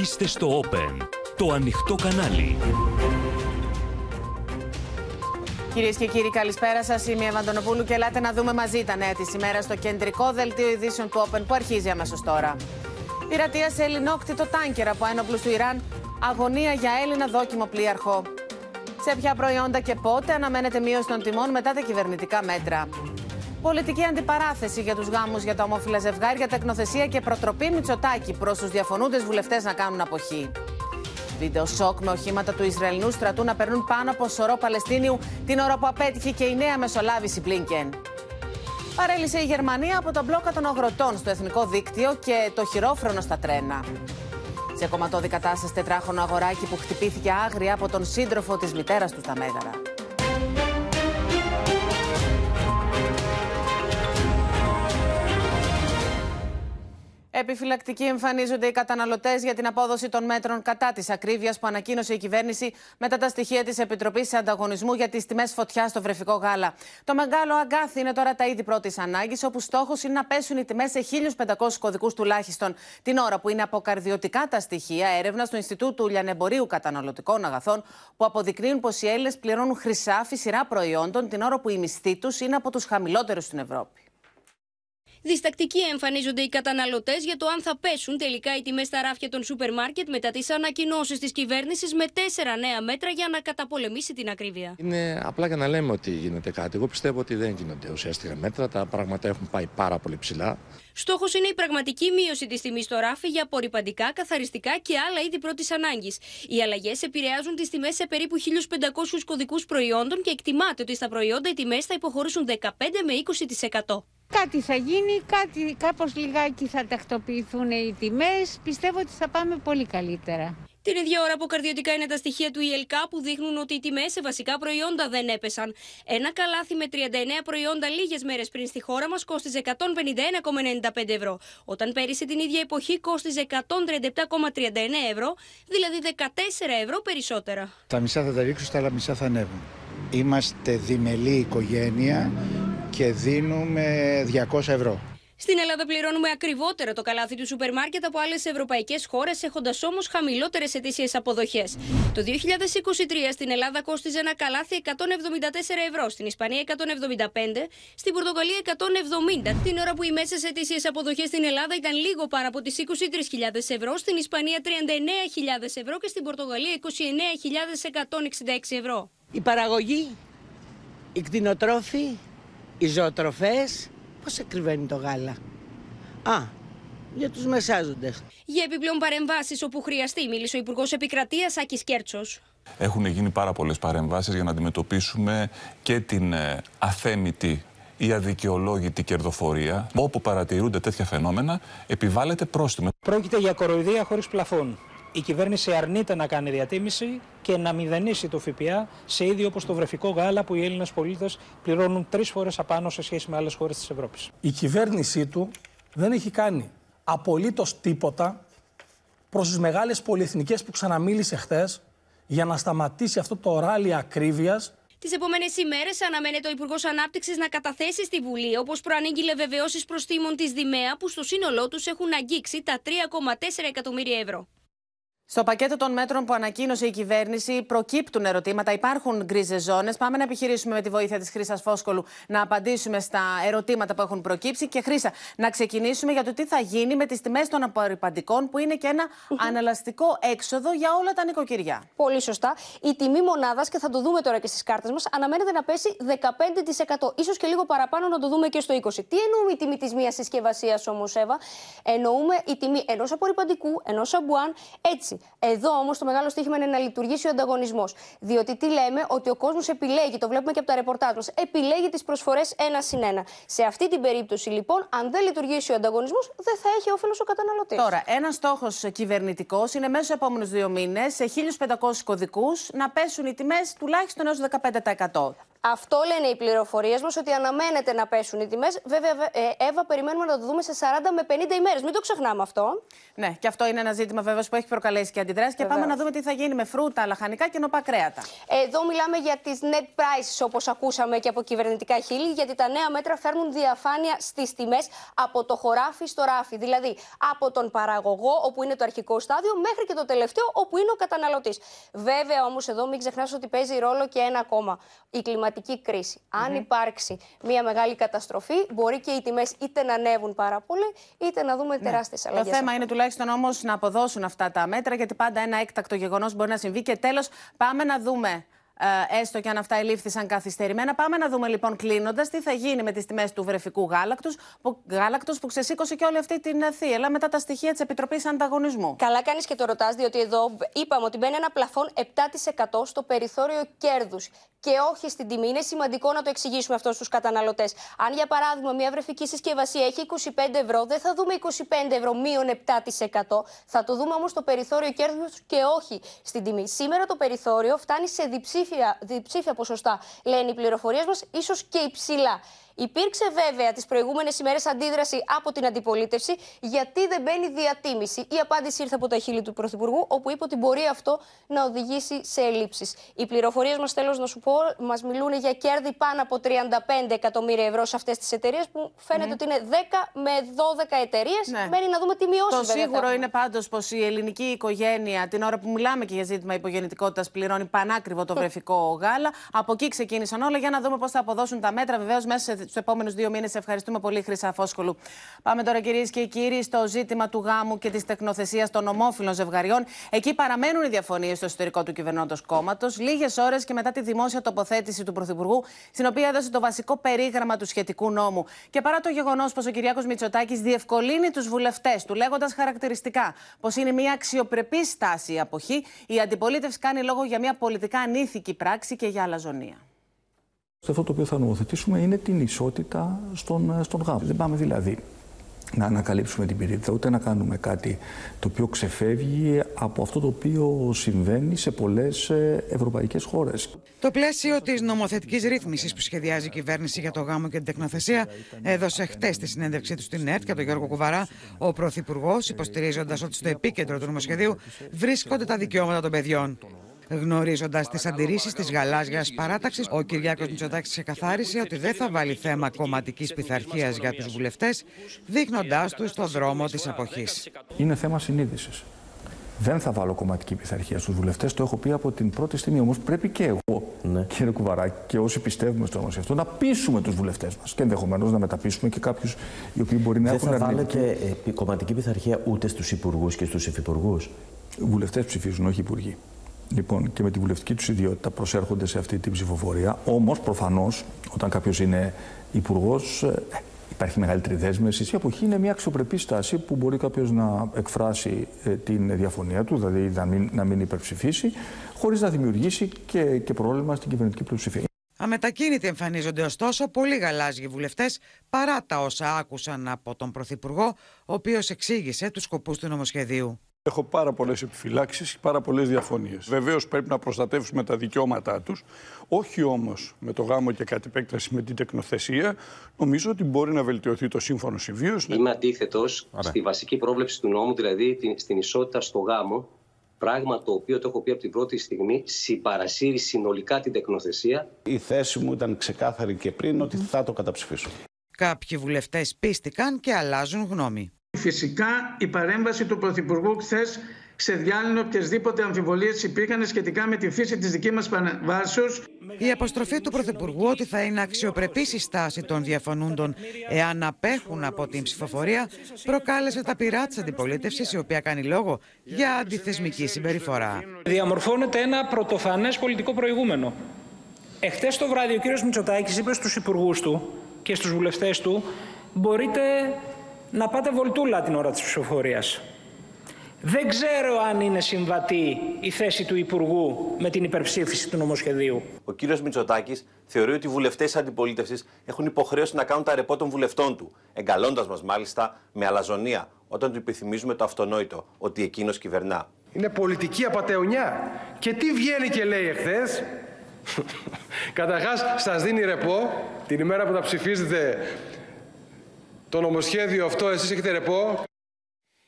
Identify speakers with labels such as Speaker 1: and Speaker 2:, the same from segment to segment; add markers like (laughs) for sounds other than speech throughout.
Speaker 1: Είστε στο Open, το ανοιχτό κανάλι.
Speaker 2: Κυρίες και κύριοι, καλησπέρα σας. Είμαι η Ευαντονοπούλου και ελάτε να δούμε μαζί τα νέα της ημέρας στο κεντρικό δελτίο ειδήσεων του Open που αρχίζει αμέσως τώρα. Πειρατεία σε ελληνόκτητο τάνκερ από ένοπλους του Ιράν. Αγωνία για Έλληνα δόκιμο πλοίαρχο. Σε ποια προϊόντα και πότε αναμένεται μείωση των τιμών μετά τα κυβερνητικά μέτρα. Πολιτική αντιπαράθεση για τους γάμους για τα ομόφυλα ζευγάρια, τεκνοθεσία και προτροπή Μητσοτάκη προς τους διαφωνούντες βουλευτές να κάνουν αποχή. Βίντεο σοκ με οχήματα του Ισραηλινού στρατού να περνούν πάνω από σωρό Παλαιστίνιου την ώρα που απέτυχε και η νέα μεσολάβηση Μπλίνκεν. Παρέλυσε η Γερμανία από τον μπλόκα των αγροτών στο εθνικό δίκτυο και το χειρόφρονο στα τρένα. Σε κομματώδη κατάσταση τετράχωνο αγοράκι που χτυπήθηκε άγρια από τον σύντροφο της μητέρας του στα Μέγαρα. Επιφυλακτικοί εμφανίζονται οι καταναλωτές για την απόδοση των μέτρων κατά της ακρίβειας που ανακοίνωσε η κυβέρνηση μετά τα στοιχεία της Επιτροπής Ανταγωνισμού για τις τιμές φωτιάς στο βρεφικό γάλα. Το μεγάλο αγκάθι είναι τώρα τα είδη πρώτης ανάγκης, όπου στόχος είναι να πέσουν οι τιμές σε 1.500 κωδικούς τουλάχιστον. Την ώρα που είναι αποκαρδιωτικά τα στοιχεία έρευνας του Ινστιτούτου Λιανεμπορίου Καταναλωτικών Αγαθών, που αποδεικνύουν πως οι Έλληνες πληρώνουν χρυσάφι σειρά προϊόντων, την ώρα που οι μισθοί τους είναι από τους χαμηλότερους στην Ευρώπη.
Speaker 3: Διστακτικοί εμφανίζονται οι καταναλωτές για το αν θα πέσουν τελικά οι τιμές στα ράφια των σούπερ μάρκετ μετά τις ανακοινώσεις της κυβέρνησης με τέσσερα νέα μέτρα για να καταπολεμήσει την ακρίβεια.
Speaker 4: Είναι απλά για να λέμε ότι γίνεται κάτι. Εγώ πιστεύω ότι δεν γίνονται ουσιαστικά μέτρα. Τα πράγματα έχουν πάει πάρα πολύ ψηλά.
Speaker 3: Στόχος είναι η πραγματική μείωση της τιμής στο ράφι για απορριπαντικά, καθαριστικά και άλλα είδη πρώτης ανάγκης. Οι αλλαγές επηρεάζουν τις τιμές σε περίπου 1.500 κωδικούς προϊόντων και εκτιμάται ότι στα προϊόντα οι τιμές θα υποχωρήσουν 15 με 20%.
Speaker 5: Κάτι θα γίνει, κάτι, κάπως λιγάκι θα τακτοποιηθούν οι τιμές. Πιστεύω ότι θα πάμε πολύ καλύτερα.
Speaker 3: Την ίδια ώρα που καρδιωτικά είναι τα στοιχεία του ΙΕΛΚΑ που δείχνουν ότι οι τιμές σε βασικά προϊόντα δεν έπεσαν. Ένα καλάθι με 39 προϊόντα λίγες μέρες πριν στη χώρα μας κόστιζε 151,95 ευρώ, όταν πέρυσι την ίδια εποχή κόστιζε 137,39 ευρώ, δηλαδή 14 ευρώ περισσότερα.
Speaker 6: Τα μισά θα τα ρίξω, τα άλλα μισά θα ανέβουν. Είμαστε διμελή οικογένεια και δίνουμε 200 ευρώ.
Speaker 3: Στην Ελλάδα πληρώνουμε ακριβότερα το καλάθι του σούπερ μάρκετ από άλλες ευρωπαϊκές χώρες, έχοντας όμως χαμηλότερες ετήσιε αποδοχές. Το 2023 στην Ελλάδα κόστιζε ένα καλάθι 174 ευρώ, στην Ισπανία 175, στην Πορτογαλία 170, την ώρα που οι μέσες ετήσιε αποδοχές στην Ελλάδα ήταν λίγο πάνω από τις 23.000 ευρώ, στην Ισπανία 39.000 ευρώ και στην Πορτογαλία 29.166 ευρώ.
Speaker 7: Η παραγωγή, οι κτηνοτρόφοι, οι ζωοτροφές, πώς ακριβένει το γάλα; Α, για τους μεσάζοντες.
Speaker 3: Για επιπλέον παρεμβάσεις όπου χρειαστεί, μίλησε ο Υπουργός Επικρατείας Άκης Κέρτσος.
Speaker 8: Έχουν γίνει πάρα πολλές παρεμβάσεις για να αντιμετωπίσουμε και την ε, αθέμητη ή αδικαιολόγητη κερδοφορία. Όπου παρατηρούνται τέτοια φαινόμενα, επιβάλλεται πρόστιμο.
Speaker 9: Πρόκειται για κοροϊδία χωρίς πλαφόν η κυβέρνηση αρνείται να κάνει διατίμηση και να μηδενίσει το ΦΠΑ σε είδη όπως το βρεφικό γάλα που οι Έλληνες πολίτες πληρώνουν τρεις φορές απάνω σε σχέση με άλλες χώρες της Ευρώπης.
Speaker 10: Η κυβέρνησή του δεν έχει κάνει απολύτως τίποτα προς τις μεγάλες πολυεθνικές που ξαναμίλησε χθες για να σταματήσει αυτό το ράλι ακρίβειας
Speaker 3: Τις επόμενες ημέρες αναμένεται ο Υπουργός Ανάπτυξης να καταθέσει στη Βουλή, όπως προανήγγειλε βεβαιώσεις προστήμων της Δημαία, που στο σύνολό τους έχουν αγγίξει τα 3,4 εκατομμύρια ευρώ.
Speaker 2: Στο πακέτο των μέτρων που ανακοίνωσε η κυβέρνηση προκύπτουν ερωτήματα. Υπάρχουν γκρίζες ζώνες. Πάμε να επιχειρήσουμε με τη βοήθεια της Χρήσα Φόσκολου να απαντήσουμε στα ερωτήματα που έχουν προκύψει. Και Χρήσα, να ξεκινήσουμε για το τι θα γίνει με τις τιμές των απορριπαντικών, που είναι και ένα αναλαστικό έξοδο για όλα τα νοικοκυριά.
Speaker 3: Πολύ σωστά. Η τιμή μονάδας, και θα το δούμε τώρα και στις κάρτες μας, αναμένεται να πέσει 15%. σω και λίγο παραπάνω να το δούμε και στο 20%. Τι εννοούμε η τιμή της μίας συσκευασίας όμως, Εύα; Εννοούμε η τιμή ενός απορριπαντικού, ενός αμπουάν, έτσι εδώ όμως το μεγάλο στοίχημα είναι να λειτουργήσει ο ανταγωνισμός. Διότι τι λέμε, ότι ο κόσμος επιλέγει, το βλέπουμε και από τα ρεπορτάζ μας, επιλέγει τις προσφορές ένα συν ένα. Σε αυτή την περίπτωση λοιπόν, αν δεν λειτουργήσει ο ανταγωνισμός, δεν θα έχει όφελος ο καταναλωτής.
Speaker 2: Τώρα, ένας στόχος κυβερνητικός είναι μέσα στου επόμενους δύο μήνες σε 1.500 κωδικούς να πέσουν οι τιμές τουλάχιστον έως 15%.
Speaker 3: Αυτό λένε οι πληροφορίες μας, ότι αναμένεται να πέσουν οι τιμές. Βέβαια, ε, Εύα, περιμένουμε να το δούμε σε 40 με 50 ημέρες. Μην το ξεχνάμε αυτό.
Speaker 2: Ναι, και αυτό είναι ένα ζήτημα βέβαια που έχει προκαλέσει και αντιδράσεις. Και πάμε να δούμε τι θα γίνει με φρούτα, λαχανικά και νοπά κρέατα.
Speaker 3: Εδώ μιλάμε για τις net prices, όπως ακούσαμε και από κυβερνητικά χείλη, γιατί τα νέα μέτρα φέρνουν διαφάνεια στις τιμές από το χωράφι στο ράφι. Δηλαδή από τον παραγωγό, όπου είναι το αρχικό στάδιο, μέχρι και το τελευταίο, όπου είναι ο καταναλωτής. Βέβαια όμως εδώ μην ξεχνάς ότι παίζει ρόλο και ένα ακόμα. Η κλιματική κρίση. Αν υπάρξει μια μεγάλη καταστροφή, μπορεί και οι τιμές είτε να ανέβουν πάρα πολύ, είτε να δούμε ναι. τεράστιες αλλαγές.
Speaker 2: Το θέμα είναι τουλάχιστον όμως να αποδώσουν αυτά τα μέτρα, γιατί πάντα ένα έκτακτο γεγονός μπορεί να συμβεί. Και τέλος, πάμε να δούμε ε, έστω και αν αυτά ελήφθησαν καθυστερημένα. Πάμε να δούμε λοιπόν κλείνοντας τι θα γίνει με τις τιμές του βρεφικού γάλακτος που, γάλακτος που ξεσήκωσε και όλη αυτή την ε, θύελα μετά τα στοιχεία της Επιτροπής Ανταγωνισμού.
Speaker 3: Καλά κάνεις και το ρωτάς, διότι εδώ είπαμε ότι μπαίνει ένα πλαφόν 7% στο περιθώριο κέρδους και όχι στην τιμή. Είναι σημαντικό να το εξηγήσουμε αυτό στους καταναλωτές. Αν για παράδειγμα μια βρεφική συσκευασία έχει 25 ευρώ, δεν θα δούμε 25 ευρώ μείον 7%. Θα το δούμε όμως στο περιθώριο κέρδους και όχι στην τιμή. Σήμερα το περιθώριο φτάνει σε διψήφια, διψήφια ποσοστά, λένε οι πληροφορίες μας, ίσως και υψηλά. Υπήρξε βέβαια τις προηγούμενες ημέρες αντίδραση από την αντιπολίτευση γιατί δεν μπαίνει διατίμηση. Η απάντηση ήρθε από τα χείλη του Πρωθυπουργού, όπου είπε ότι μπορεί αυτό να οδηγήσει σε ελλείψεις. Οι πληροφορίες μας, τέλος να σου πω, μας μιλούν για κέρδη πάνω από 35 εκατομμύρια ευρώ σε αυτές τις εταιρείες, που φαίνεται ότι είναι 10 με 12 εταιρείες. Ναι. Μένει να δούμε τι μειώσεις.
Speaker 2: Το σίγουρο είναι πάντως πως η ελληνική οικογένεια, την ώρα που μιλάμε και για ζήτημα υπογεννητικότητας, πληρώνει πανάκριβο το βρεφικό γάλα. Από εκεί ξεκίνησαν όλα για να δούμε πώς θα αποδώσουν τα μέτρα. Βεβαίως, μέσα στου επόμενους δύο μήνες. Ευχαριστούμε πολύ, Χρυσά Φόσκολου. Πάμε τώρα, κυρίες και κύριοι, στο ζήτημα του γάμου και της τεκνοθεσίας των ομόφυλων ζευγαριών. Εκεί παραμένουν οι διαφωνίες στο εσωτερικό του κυβερνώντος κόμματος. Λίγες ώρες και μετά τη δημόσια τοποθέτηση του Πρωθυπουργού, στην οποία έδωσε το βασικό περίγραμμα του σχετικού νόμου. Και παρά το γεγονός πως ο Κυριάκος Μητσοτάκης διευκολύνει τους βουλευτές του, λέγοντας χαρακτηριστικά πως είναι μια αξιοπρεπή στάση η αποχή, η αντιπολίτευση κάνει λόγο για μια πολιτικά ανήθικη πράξη και για αλαζονία.
Speaker 11: Αυτό το οποίο θα νομοθετήσουμε είναι την ισότητα στον, στον γάμο. Δεν πάμε δηλαδή να ανακαλύψουμε την πυρίτιδα, ούτε να κάνουμε κάτι το οποίο ξεφεύγει από αυτό το οποίο συμβαίνει σε πολλές ε, ευρωπαϊκές χώρες.
Speaker 12: Το πλαίσιο της νομοθετικής ρύθμισης που σχεδιάζει η κυβέρνηση για το γάμο και την τεκνοθεσία έδωσε χτες τη συνέντευξή του στην ΕΡΤ και τον Γιώργο Κουβαρά, ο Πρωθυπουργός, υποστηρίζοντας ότι στο επίκεντρο του νομοσχεδίου βρίσκονται τα δικαιώματα των παιδιών. Γνωρίζοντας τις αντιρρήσεις της γαλάζιας παράταξης, ο Κυριάκος Μητσοτάκης ξεκαθάρισε ότι δεν θα βάλει θέμα κομματικής πειθαρχίας για τους βουλευτές, δείχνοντάς τους στο δρόμο της αποχή.
Speaker 11: Είναι θέμα συνείδησης. Δεν θα βάλω κομματική πειθαρχία στους βουλευτές. Το έχω πει από την πρώτη στιγμή. Όμως πρέπει και εγώ, ναι. κύριε Κουβαράκη, και όσοι πιστεύουμε στο νόμο αυτό, να πείσουμε τους βουλευτές μας. Και ενδεχομένως να μεταπίσουμε και κάποιους οι οποίοι μπορεί να έχουν
Speaker 13: αρνητική. Δεν θα βάλετε ε, κομματική πειθαρχία ούτε στους υπουργούς και στους υφυπουργούς.
Speaker 11: Βουλευτές ψηφίζουν, όχι υπουργοί λοιπόν, και με τη βουλευτική τους ιδιότητα προσέρχονται σε αυτή την ψηφοφορία. Όμως, προφανώς, όταν κάποιος είναι υπουργός, ε, υπάρχει μεγαλύτερη δέσμευση. Η αποχή είναι μια αξιοπρεπή στάση που μπορεί κάποιος να εκφράσει ε, την διαφωνία του, δηλαδή να μην, να μην υπερψηφίσει, χωρίς να δημιουργήσει και, και πρόβλημα στην κυβερνητική πλειοψηφία.
Speaker 12: Αμετακίνητοι εμφανίζονται ωστόσο πολλοί γαλάζιοι βουλευτές παρά τα όσα άκουσαν από τον Πρωθυπουργό, ο οποίος εξήγησε τους σκοπούς του νομοσχεδίου.
Speaker 14: Έχω πάρα πολλές επιφυλάξεις και πάρα πολλές διαφωνίες. Βεβαίως πρέπει να προστατεύσουμε τα δικαιώματά τους, όχι όμως με το γάμο και κατ' επέκταση με την τεκνοθεσία. Νομίζω ότι μπορεί να βελτιωθεί το σύμφωνο συμβίωσης.
Speaker 15: Είμαι αντίθετος στη βασική πρόβλεψη του νόμου, δηλαδή στην ισότητα στο γάμο. Πράγμα το οποίο το έχω πει από την πρώτη στιγμή, συμπαρασύρει συνολικά την τεκνοθεσία.
Speaker 16: Η θέση μου ήταν ξεκάθαρη και πριν ότι θα το καταψηφίσω.
Speaker 12: Κάποιοι βουλευτές πίστηκαν και αλλάζουν γνώμη.
Speaker 17: Φυσικά η παρέμβαση του Πρωθυπουργού χθες ξεδιάλυνε οποιασδήποτε αμφιβολίες υπήρχαν σχετικά με τη φύση της δικής μας παρεμβάσεως.
Speaker 12: Η αποστροφή του Πρωθυπουργού ότι θα είναι αξιοπρεπή η στάση των διαφωνούντων εάν απέχουν από την ψηφοφορία προκάλεσε τα πειρά της αντιπολίτευσης, η οποία κάνει λόγο για αντιθεσμική συμπεριφορά.
Speaker 9: Διαμορφώνεται ένα πρωτοφανές πολιτικό προηγούμενο. Εχθές το βράδυ ο κ. Μητσοτάκης είπε στους υπουργούς του και στους βουλευτές του μπορείτε να πάτε βολτούλα την ώρα της ψηφοφορίας. Δεν ξέρω αν είναι συμβατή η θέση του Υπουργού με την υπερψήφιση του νομοσχεδίου.
Speaker 18: Ο κύριος Μητσοτάκης θεωρεί ότι οι βουλευτές της αντιπολίτευσης έχουν υποχρέωση να κάνουν τα ρεπό των βουλευτών του, εγκαλώντας μας μάλιστα με αλαζονία όταν του επιθυμίζουμε το αυτονόητο, ότι εκείνος κυβερνά.
Speaker 19: Είναι πολιτική απαταιωνιά. Και τι βγαίνει και λέει εχθές, (laughs) Καταρχάς, σας δίνει ρεπό την ημέρα που θα ψηφίζετε το νομοσχέδιο αυτό, εσείς έχετε ρεπό.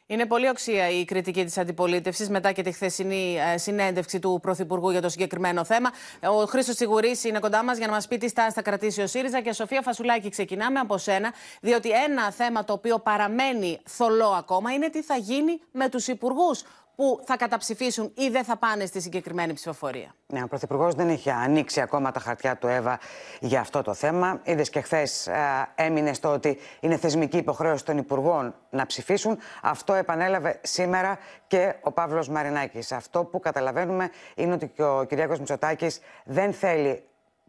Speaker 2: Είναι πολύ οξία η κριτική της αντιπολίτευσης μετά και τη χθεσινή ε, συνέντευξη του Πρωθυπουργού για το συγκεκριμένο θέμα. Ο Χρήστος Τσιγουρής είναι κοντά μας για να μας πει τι στάση θα κρατήσει ο ΣΥΡΙΖΑ. Και Σοφία Φασουλάκη, ξεκινάμε από σένα, διότι ένα θέμα το οποίο παραμένει θολό ακόμα είναι τι θα γίνει με τους υπουργούς που θα καταψηφίσουν ή δεν θα πάνε στη συγκεκριμένη ψηφοφορία.
Speaker 12: Ναι, ο Πρωθυπουργός δεν έχει ανοίξει ακόμα τα χαρτιά του Εύα για αυτό το θέμα. Είδες και χθες έμεινε στο ότι είναι θεσμική υποχρέωση των Υπουργών να ψηφίσουν. Αυτό επανέλαβε σήμερα και ο Παύλος Μαρινάκης. Αυτό που καταλαβαίνουμε είναι ότι και ο Κυριάκος Μητσοτάκης δεν θέλει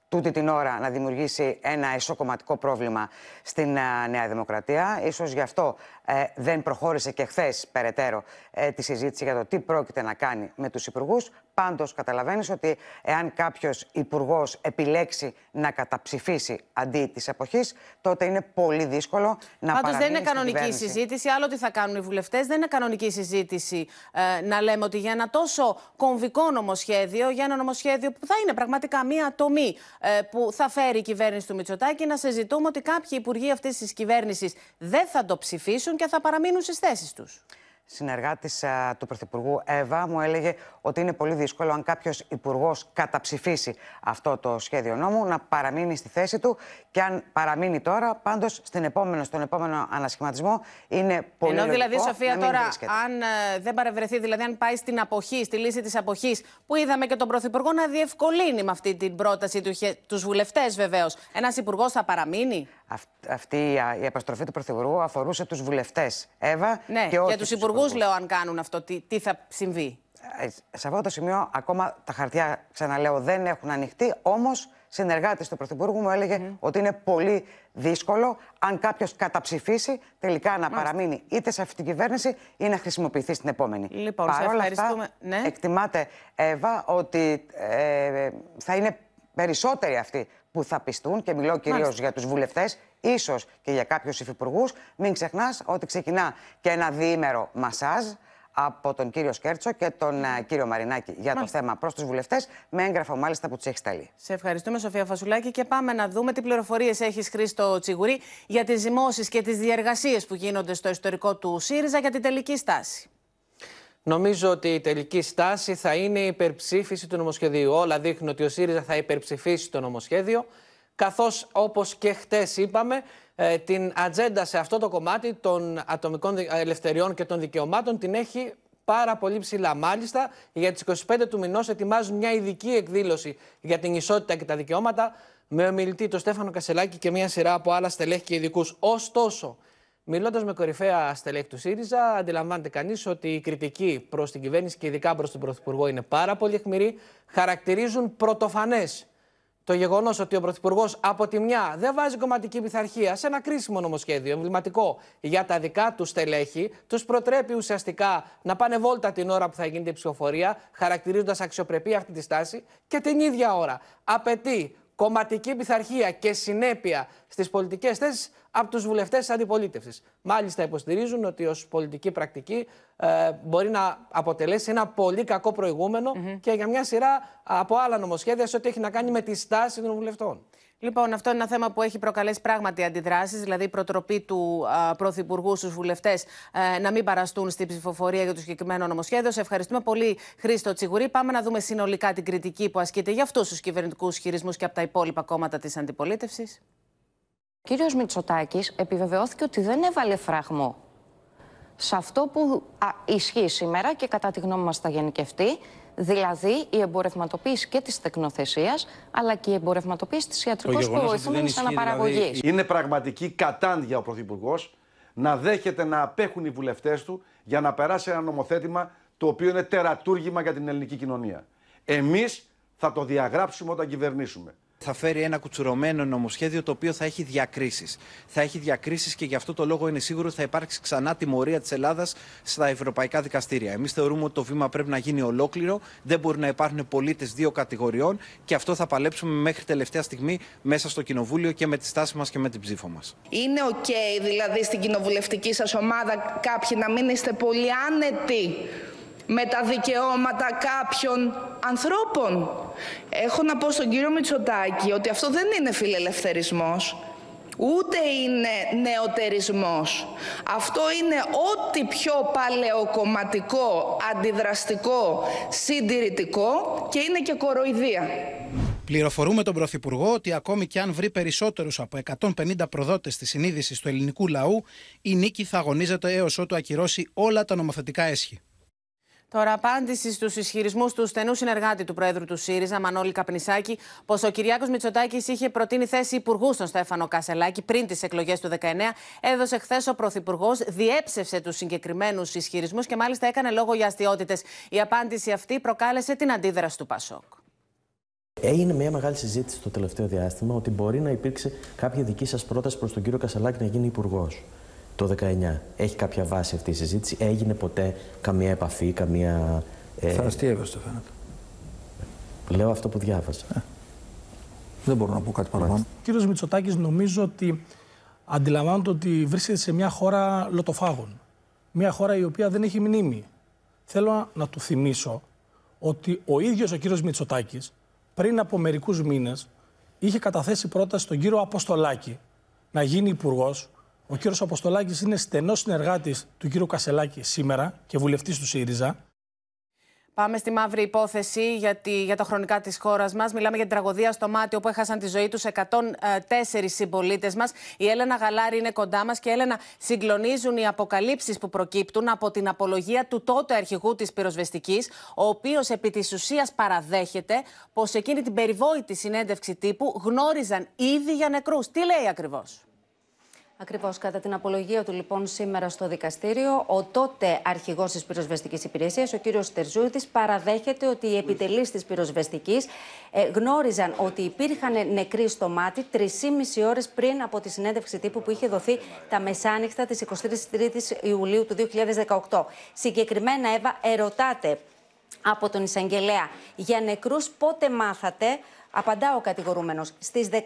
Speaker 12: τούτη την ώρα να δημιουργήσει ένα εσωκομματικό πρόβλημα στην Νέα Δημοκρατία. Ίσως γι' αυτό ε, δεν προχώρησε και χθες περαιτέρω ε, τη συζήτηση για το τι πρόκειται να κάνει με τους υπουργούς. Πάντως καταλαβαίνεις ότι εάν κάποιος υπουργός επιλέξει να καταψηφίσει αντί της εποχής, τότε είναι πολύ δύσκολο να
Speaker 2: Πάντως δεν είναι κανονική συζήτηση. Άλλο τι θα κάνουν οι βουλευτές. Δεν είναι κανονική συζήτηση ε, να λέμε ότι για ένα τόσο κομβικό νομοσχέδιο, για ένα νομοσχέδιο που θα είναι πραγματικά μία ατομή ε, που θα φέρει η κυβέρνηση του Μητσοτάκη, να συζητούμε ότι κάποιοι υπουργοί αυτής της κυβέρνησης δεν θα το ψηφίσουν και θα παραμείνουν στις θέσεις τους
Speaker 12: συνεργάτης του Πρωθυπουργού Εύα μου έλεγε ότι είναι πολύ δύσκολο αν κάποιος υπουργός καταψηφίσει αυτό το σχέδιο νόμου να παραμείνει στη θέση του και αν παραμείνει τώρα, πάντως στον επόμενο ανασχηματισμό είναι πολύ
Speaker 2: Ενώ δηλαδή,
Speaker 12: Σοφία,
Speaker 2: τώρα, αν ε, δεν παρευρεθεί, δηλαδή αν πάει στην αποχή, στη λύση της αποχής, που είδαμε και τον Πρωθυπουργό να διευκολύνει με αυτή την πρόταση του, τους βουλευτές βεβαίως, ένας υπουργός θα παραμείνει;
Speaker 12: Αυτή η επαστροφή του Πρωθυπουργού αφορούσε τους βουλευτές. Εύα,
Speaker 2: ναι,
Speaker 12: και όχι
Speaker 2: για τους υπουργούς λέω αν κάνουν αυτό, τι, τι θα συμβεί.
Speaker 12: Ε, σε αυτό το σημείο ακόμα τα χαρτιά, ξαναλέω, δεν έχουν ανοιχτεί. Όμως, συνεργάτης του Πρωθυπουργού μου έλεγε ότι είναι πολύ δύσκολο αν κάποιος καταψηφίσει τελικά να παραμείνει είτε σε αυτή την κυβέρνηση ή να χρησιμοποιηθεί στην επόμενη.
Speaker 2: Λοιπόν, Παρ' όλα αυτά, ναι.
Speaker 12: εκτιμάται, Εύα, ότι ε, θα είναι περισσότεροι αυτοί που θα πιστούν και μιλώ κυρίως για τους βουλευτές, ίσως και για κάποιους υφυπουργούς. Μην ξεχνάς ότι ξεκινά και ένα διήμερο μασάζ από τον κύριο Σκέρτσο και τον uh, κύριο Μαρινάκη για το θέμα προς τους βουλευτές, με έγγραφο μάλιστα που τους έχει σταλεί.
Speaker 2: Σε ευχαριστούμε, Σοφία Φασουλάκη, και πάμε να δούμε τι πληροφορίες έχεις Χρήστο Τσιγουρή για τις ζυμώσεις και τις διεργασίε που γίνονται στο ιστορικό του ΣΥΡΙΖΑ για την τελική στάση.
Speaker 20: Νομίζω ότι η τελική στάση θα είναι η υπερψήφιση του νομοσχεδίου. Όλα δείχνουν ότι ο ΣΥΡΙΖΑ θα υπερψηφίσει το νομοσχέδιο, καθώς όπως και χτες είπαμε, ε, την ατζέντα σε αυτό το κομμάτι των ατομικών ελευθεριών και των δικαιωμάτων την έχει πάρα πολύ ψηλά. Μάλιστα, για τις 25 του μηνός ετοιμάζουν μια ειδική εκδήλωση για την ισότητα και τα δικαιώματα με ομιλητή τον Στέφανο Κασελάκη και μια σειρά από άλλα στελέχη και ειδικούς. Ωστόσο, Μιλώντας με κορυφαία στελέχη του ΣΥΡΙΖΑ, αντιλαμβάνεται κανείς ότι η κριτική προς την κυβέρνηση και ειδικά προς τον Πρωθυπουργό είναι πάρα πολύ αιχμηρή. Χαρακτηρίζουν πρωτοφανές το γεγονός ότι ο Πρωθυπουργός από τη μια δεν βάζει κομματική πειθαρχία σε ένα κρίσιμο νομοσχέδιο, εμβληματικό για τα δικά του στελέχη, τους προτρέπει ουσιαστικά να πάνε βόλτα την ώρα που θα γίνεται η ψηφοφορία, χαρακτηρίζοντας αξιοπρεπή αυτή τη στάση και την ίδια ώρα απαιτεί κομματική πειθαρχία και συνέπεια στις πολιτικές θέσεις από τους βουλευτές της αντιπολίτευσης. Μάλιστα, υποστηρίζουν ότι ως πολιτική πρακτική ε, μπορεί να αποτελέσει ένα πολύ κακό και για μια σειρά από άλλα νομοσχέδια σε ό,τι έχει να κάνει με τη στάση των βουλευτών.
Speaker 2: Λοιπόν, αυτό είναι ένα θέμα που έχει προκαλέσει πράγματι αντιδράσεις, δηλαδή η προτροπή του α, Πρωθυπουργού στους βουλευτές ε, να μην παραστούν στην ψηφοφορία για το συγκεκριμένο νομοσχέδιο. Σε ευχαριστούμε πολύ, Χρήστο Τσιγουρή. Πάμε να δούμε συνολικά την κριτική που ασκείται για αυτούς τους κυβερνητικούς χειρισμού και από τα υπόλοιπα κόμματα της αντιπολίτευσης.
Speaker 21: Ο κύριος Μητσοτάκης επιβεβαιώθηκε ότι δεν έβαλε φραγμό σε αυτό που α, ισχύει σήμερα και κατά τη γνώμη μας θα γενικευτεί, δηλαδή η εμπορευματοποίηση και της τεκνοθεσίας, αλλά και η εμπορευματοποίηση της ιατρικής που βοηθούμενης αναπαραγωγής.
Speaker 22: Δηλαδή, είναι πραγματική κατάντια ο Πρωθυπουργός να δέχεται να απέχουν οι βουλευτές του για να περάσει ένα νομοθέτημα το οποίο είναι τερατούργημα για την ελληνική κοινωνία. Εμείς θα το διαγράψουμε όταν κυβερνήσουμε
Speaker 23: θα φέρει ένα κουτσουρωμένο νομοσχέδιο το οποίο θα έχει διακρίσεις. Θα έχει διακρίσεις και γι' αυτό το λόγο είναι σίγουρο ότι θα υπάρξει ξανά τιμωρία της Ελλάδας στα ευρωπαϊκά δικαστήρια. Εμείς θεωρούμε ότι το βήμα πρέπει να γίνει ολόκληρο. Δεν μπορεί να υπάρχουν πολίτες δύο κατηγοριών και αυτό θα παλέψουμε μέχρι τελευταία στιγμή μέσα στο Κοινοβούλιο και με τη στάση μας και με την ψήφο μας.
Speaker 24: Είναι οκ, δηλαδή στην κοινοβουλευτική σας ομάδα κάποιοι να μην είστε πολύ άνετοι με τα δικαιώματα κάποιων ανθρώπων. Έχω να πω στον κύριο Μητσοτάκη ότι αυτό δεν είναι φιλελευθερισμός. Ούτε είναι νεοτερισμός. Αυτό είναι ό,τι πιο παλαιοκομματικό, αντιδραστικό, συντηρητικό και είναι και κοροϊδία.
Speaker 25: Πληροφορούμε τον Πρωθυπουργό ότι ακόμη και αν βρει περισσότερους από 150 προδότες τη συνείδηση του ελληνικού λαού, η νίκη θα αγωνίζεται έως ότου ακυρώσει όλα τα νομοθετικά έσχη.
Speaker 2: Τώρα, απάντηση στους ισχυρισμούς του στενού συνεργάτη του Πρόεδρου του ΣΥΡΙΖΑ, Μανώλη Καπνισάκη, πως ο Κυριάκος Μητσοτάκης είχε προτείνει θέση υπουργού στον Στέφανο Κασελάκη πριν τις εκλογές του 19, έδωσε χθες ο Πρωθυπουργός, διέψευσε τους συγκεκριμένους ισχυρισμούς και μάλιστα έκανε λόγο για αστείωτητες. Η απάντηση αυτή προκάλεσε την αντίδραση του Πασόκ.
Speaker 13: Έγινε μια μεγάλη συζήτηση το τελευταίο διάστημα ότι μπορεί να υπήρξε κάποια δική σας πρόταση προς τον κύριο Κασελάκη να γίνει υπουργός το 19. Έχει κάποια βάση αυτή η συζήτηση; Έγινε ποτέ καμία επαφή, καμία.
Speaker 11: Ε... Θα αστείευε το φαίνεται.
Speaker 13: Λέω αυτό που διάβασα. Ε.
Speaker 11: Δεν μπορώ να πω κάτι παραπάνω.
Speaker 10: Ο κύριος Μητσοτάκης νομίζω ότι αντιλαμβάνεται ότι βρίσκεται σε μια χώρα λοτοφάγων. Μια χώρα η οποία δεν έχει μνήμη. Θέλω να του θυμίσω ότι ο ίδιος ο κύριος Μητσοτάκης πριν από μερικούς μήνες είχε καταθέσει πρόταση στον κύριο Αποστολάκη να γίνει υπουργός. Ο κύριος Αποστολάκης είναι στενός συνεργάτης του κύριου Κασελάκη σήμερα και βουλευτής του ΣΥΡΙΖΑ.
Speaker 2: Πάμε στη μαύρη υπόθεση για, τη, για τα χρονικά της χώρας μας. Μιλάμε για την τραγωδία στο μάτι όπου έχασαν τη ζωή τους 104 συμπολίτες μας. Η Έλενα Γαλάρη είναι κοντά μας και Έλενα, συγκλονίζουν οι αποκαλύψεις που προκύπτουν από την απολογία του τότε αρχηγού της πυροσβεστικής, ο οποίος επί της ουσίας παραδέχεται πως εκείνη την περιβόητη συνέντευξη τύπου γνώριζαν ήδη για νεκρούς. Τι λέει ακριβώς;
Speaker 26: Ακριβώς. Κατά την απολογία του, λοιπόν, σήμερα στο δικαστήριο, ο τότε αρχηγός της πυροσβεστικής υπηρεσίας, ο κύριος Τερζούτη, παραδέχεται ότι οι επιτελείς της πυροσβεστικής ε, γνώριζαν ότι υπήρχαν νεκροί στο μάτι 3,5 ώρες πριν από τη συνέντευξη τύπου που είχε δοθεί τα μεσάνυχτα της 23η Ιουλίου του 2018. Συγκεκριμένα, Εύα, ερωτάτε από τον εισαγγελέα για νεκρούς πότε μάθατε Απαντά ο κατηγορούμενος στις 19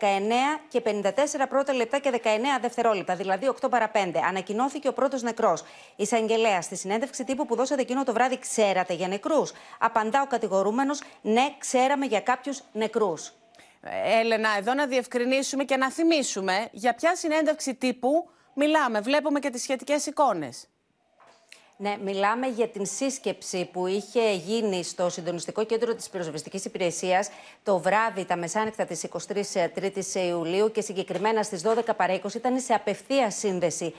Speaker 26: και 54 πρώτα λεπτά και 19 δευτερόλεπτα, δηλαδή 8 παρα 5. Ανακοινώθηκε ο πρώτος νεκρός. Εισαγγελέα στη συνέντευξη τύπου που δώσατε εκείνο το βράδυ, ξέρατε για νεκρούς. Απαντά ο κατηγορούμενος, ναι, ξέραμε για κάποιους νεκρούς.
Speaker 2: Έλενα, εδώ να διευκρινίσουμε και να θυμίσουμε για ποια συνέντευξη τύπου μιλάμε. Βλέπουμε και τις σχετικές εικόνες.
Speaker 26: Ναι, μιλάμε για την σύσκεψη που είχε γίνει στο Συντονιστικό Κέντρο της Πυροσβεστικής Υπηρεσίας το βράδυ, τα μεσάνυχτα της 23ης Ιουλίου και συγκεκριμένα στις 12 παρά 20 ήταν σε απευθεία σύνδεση.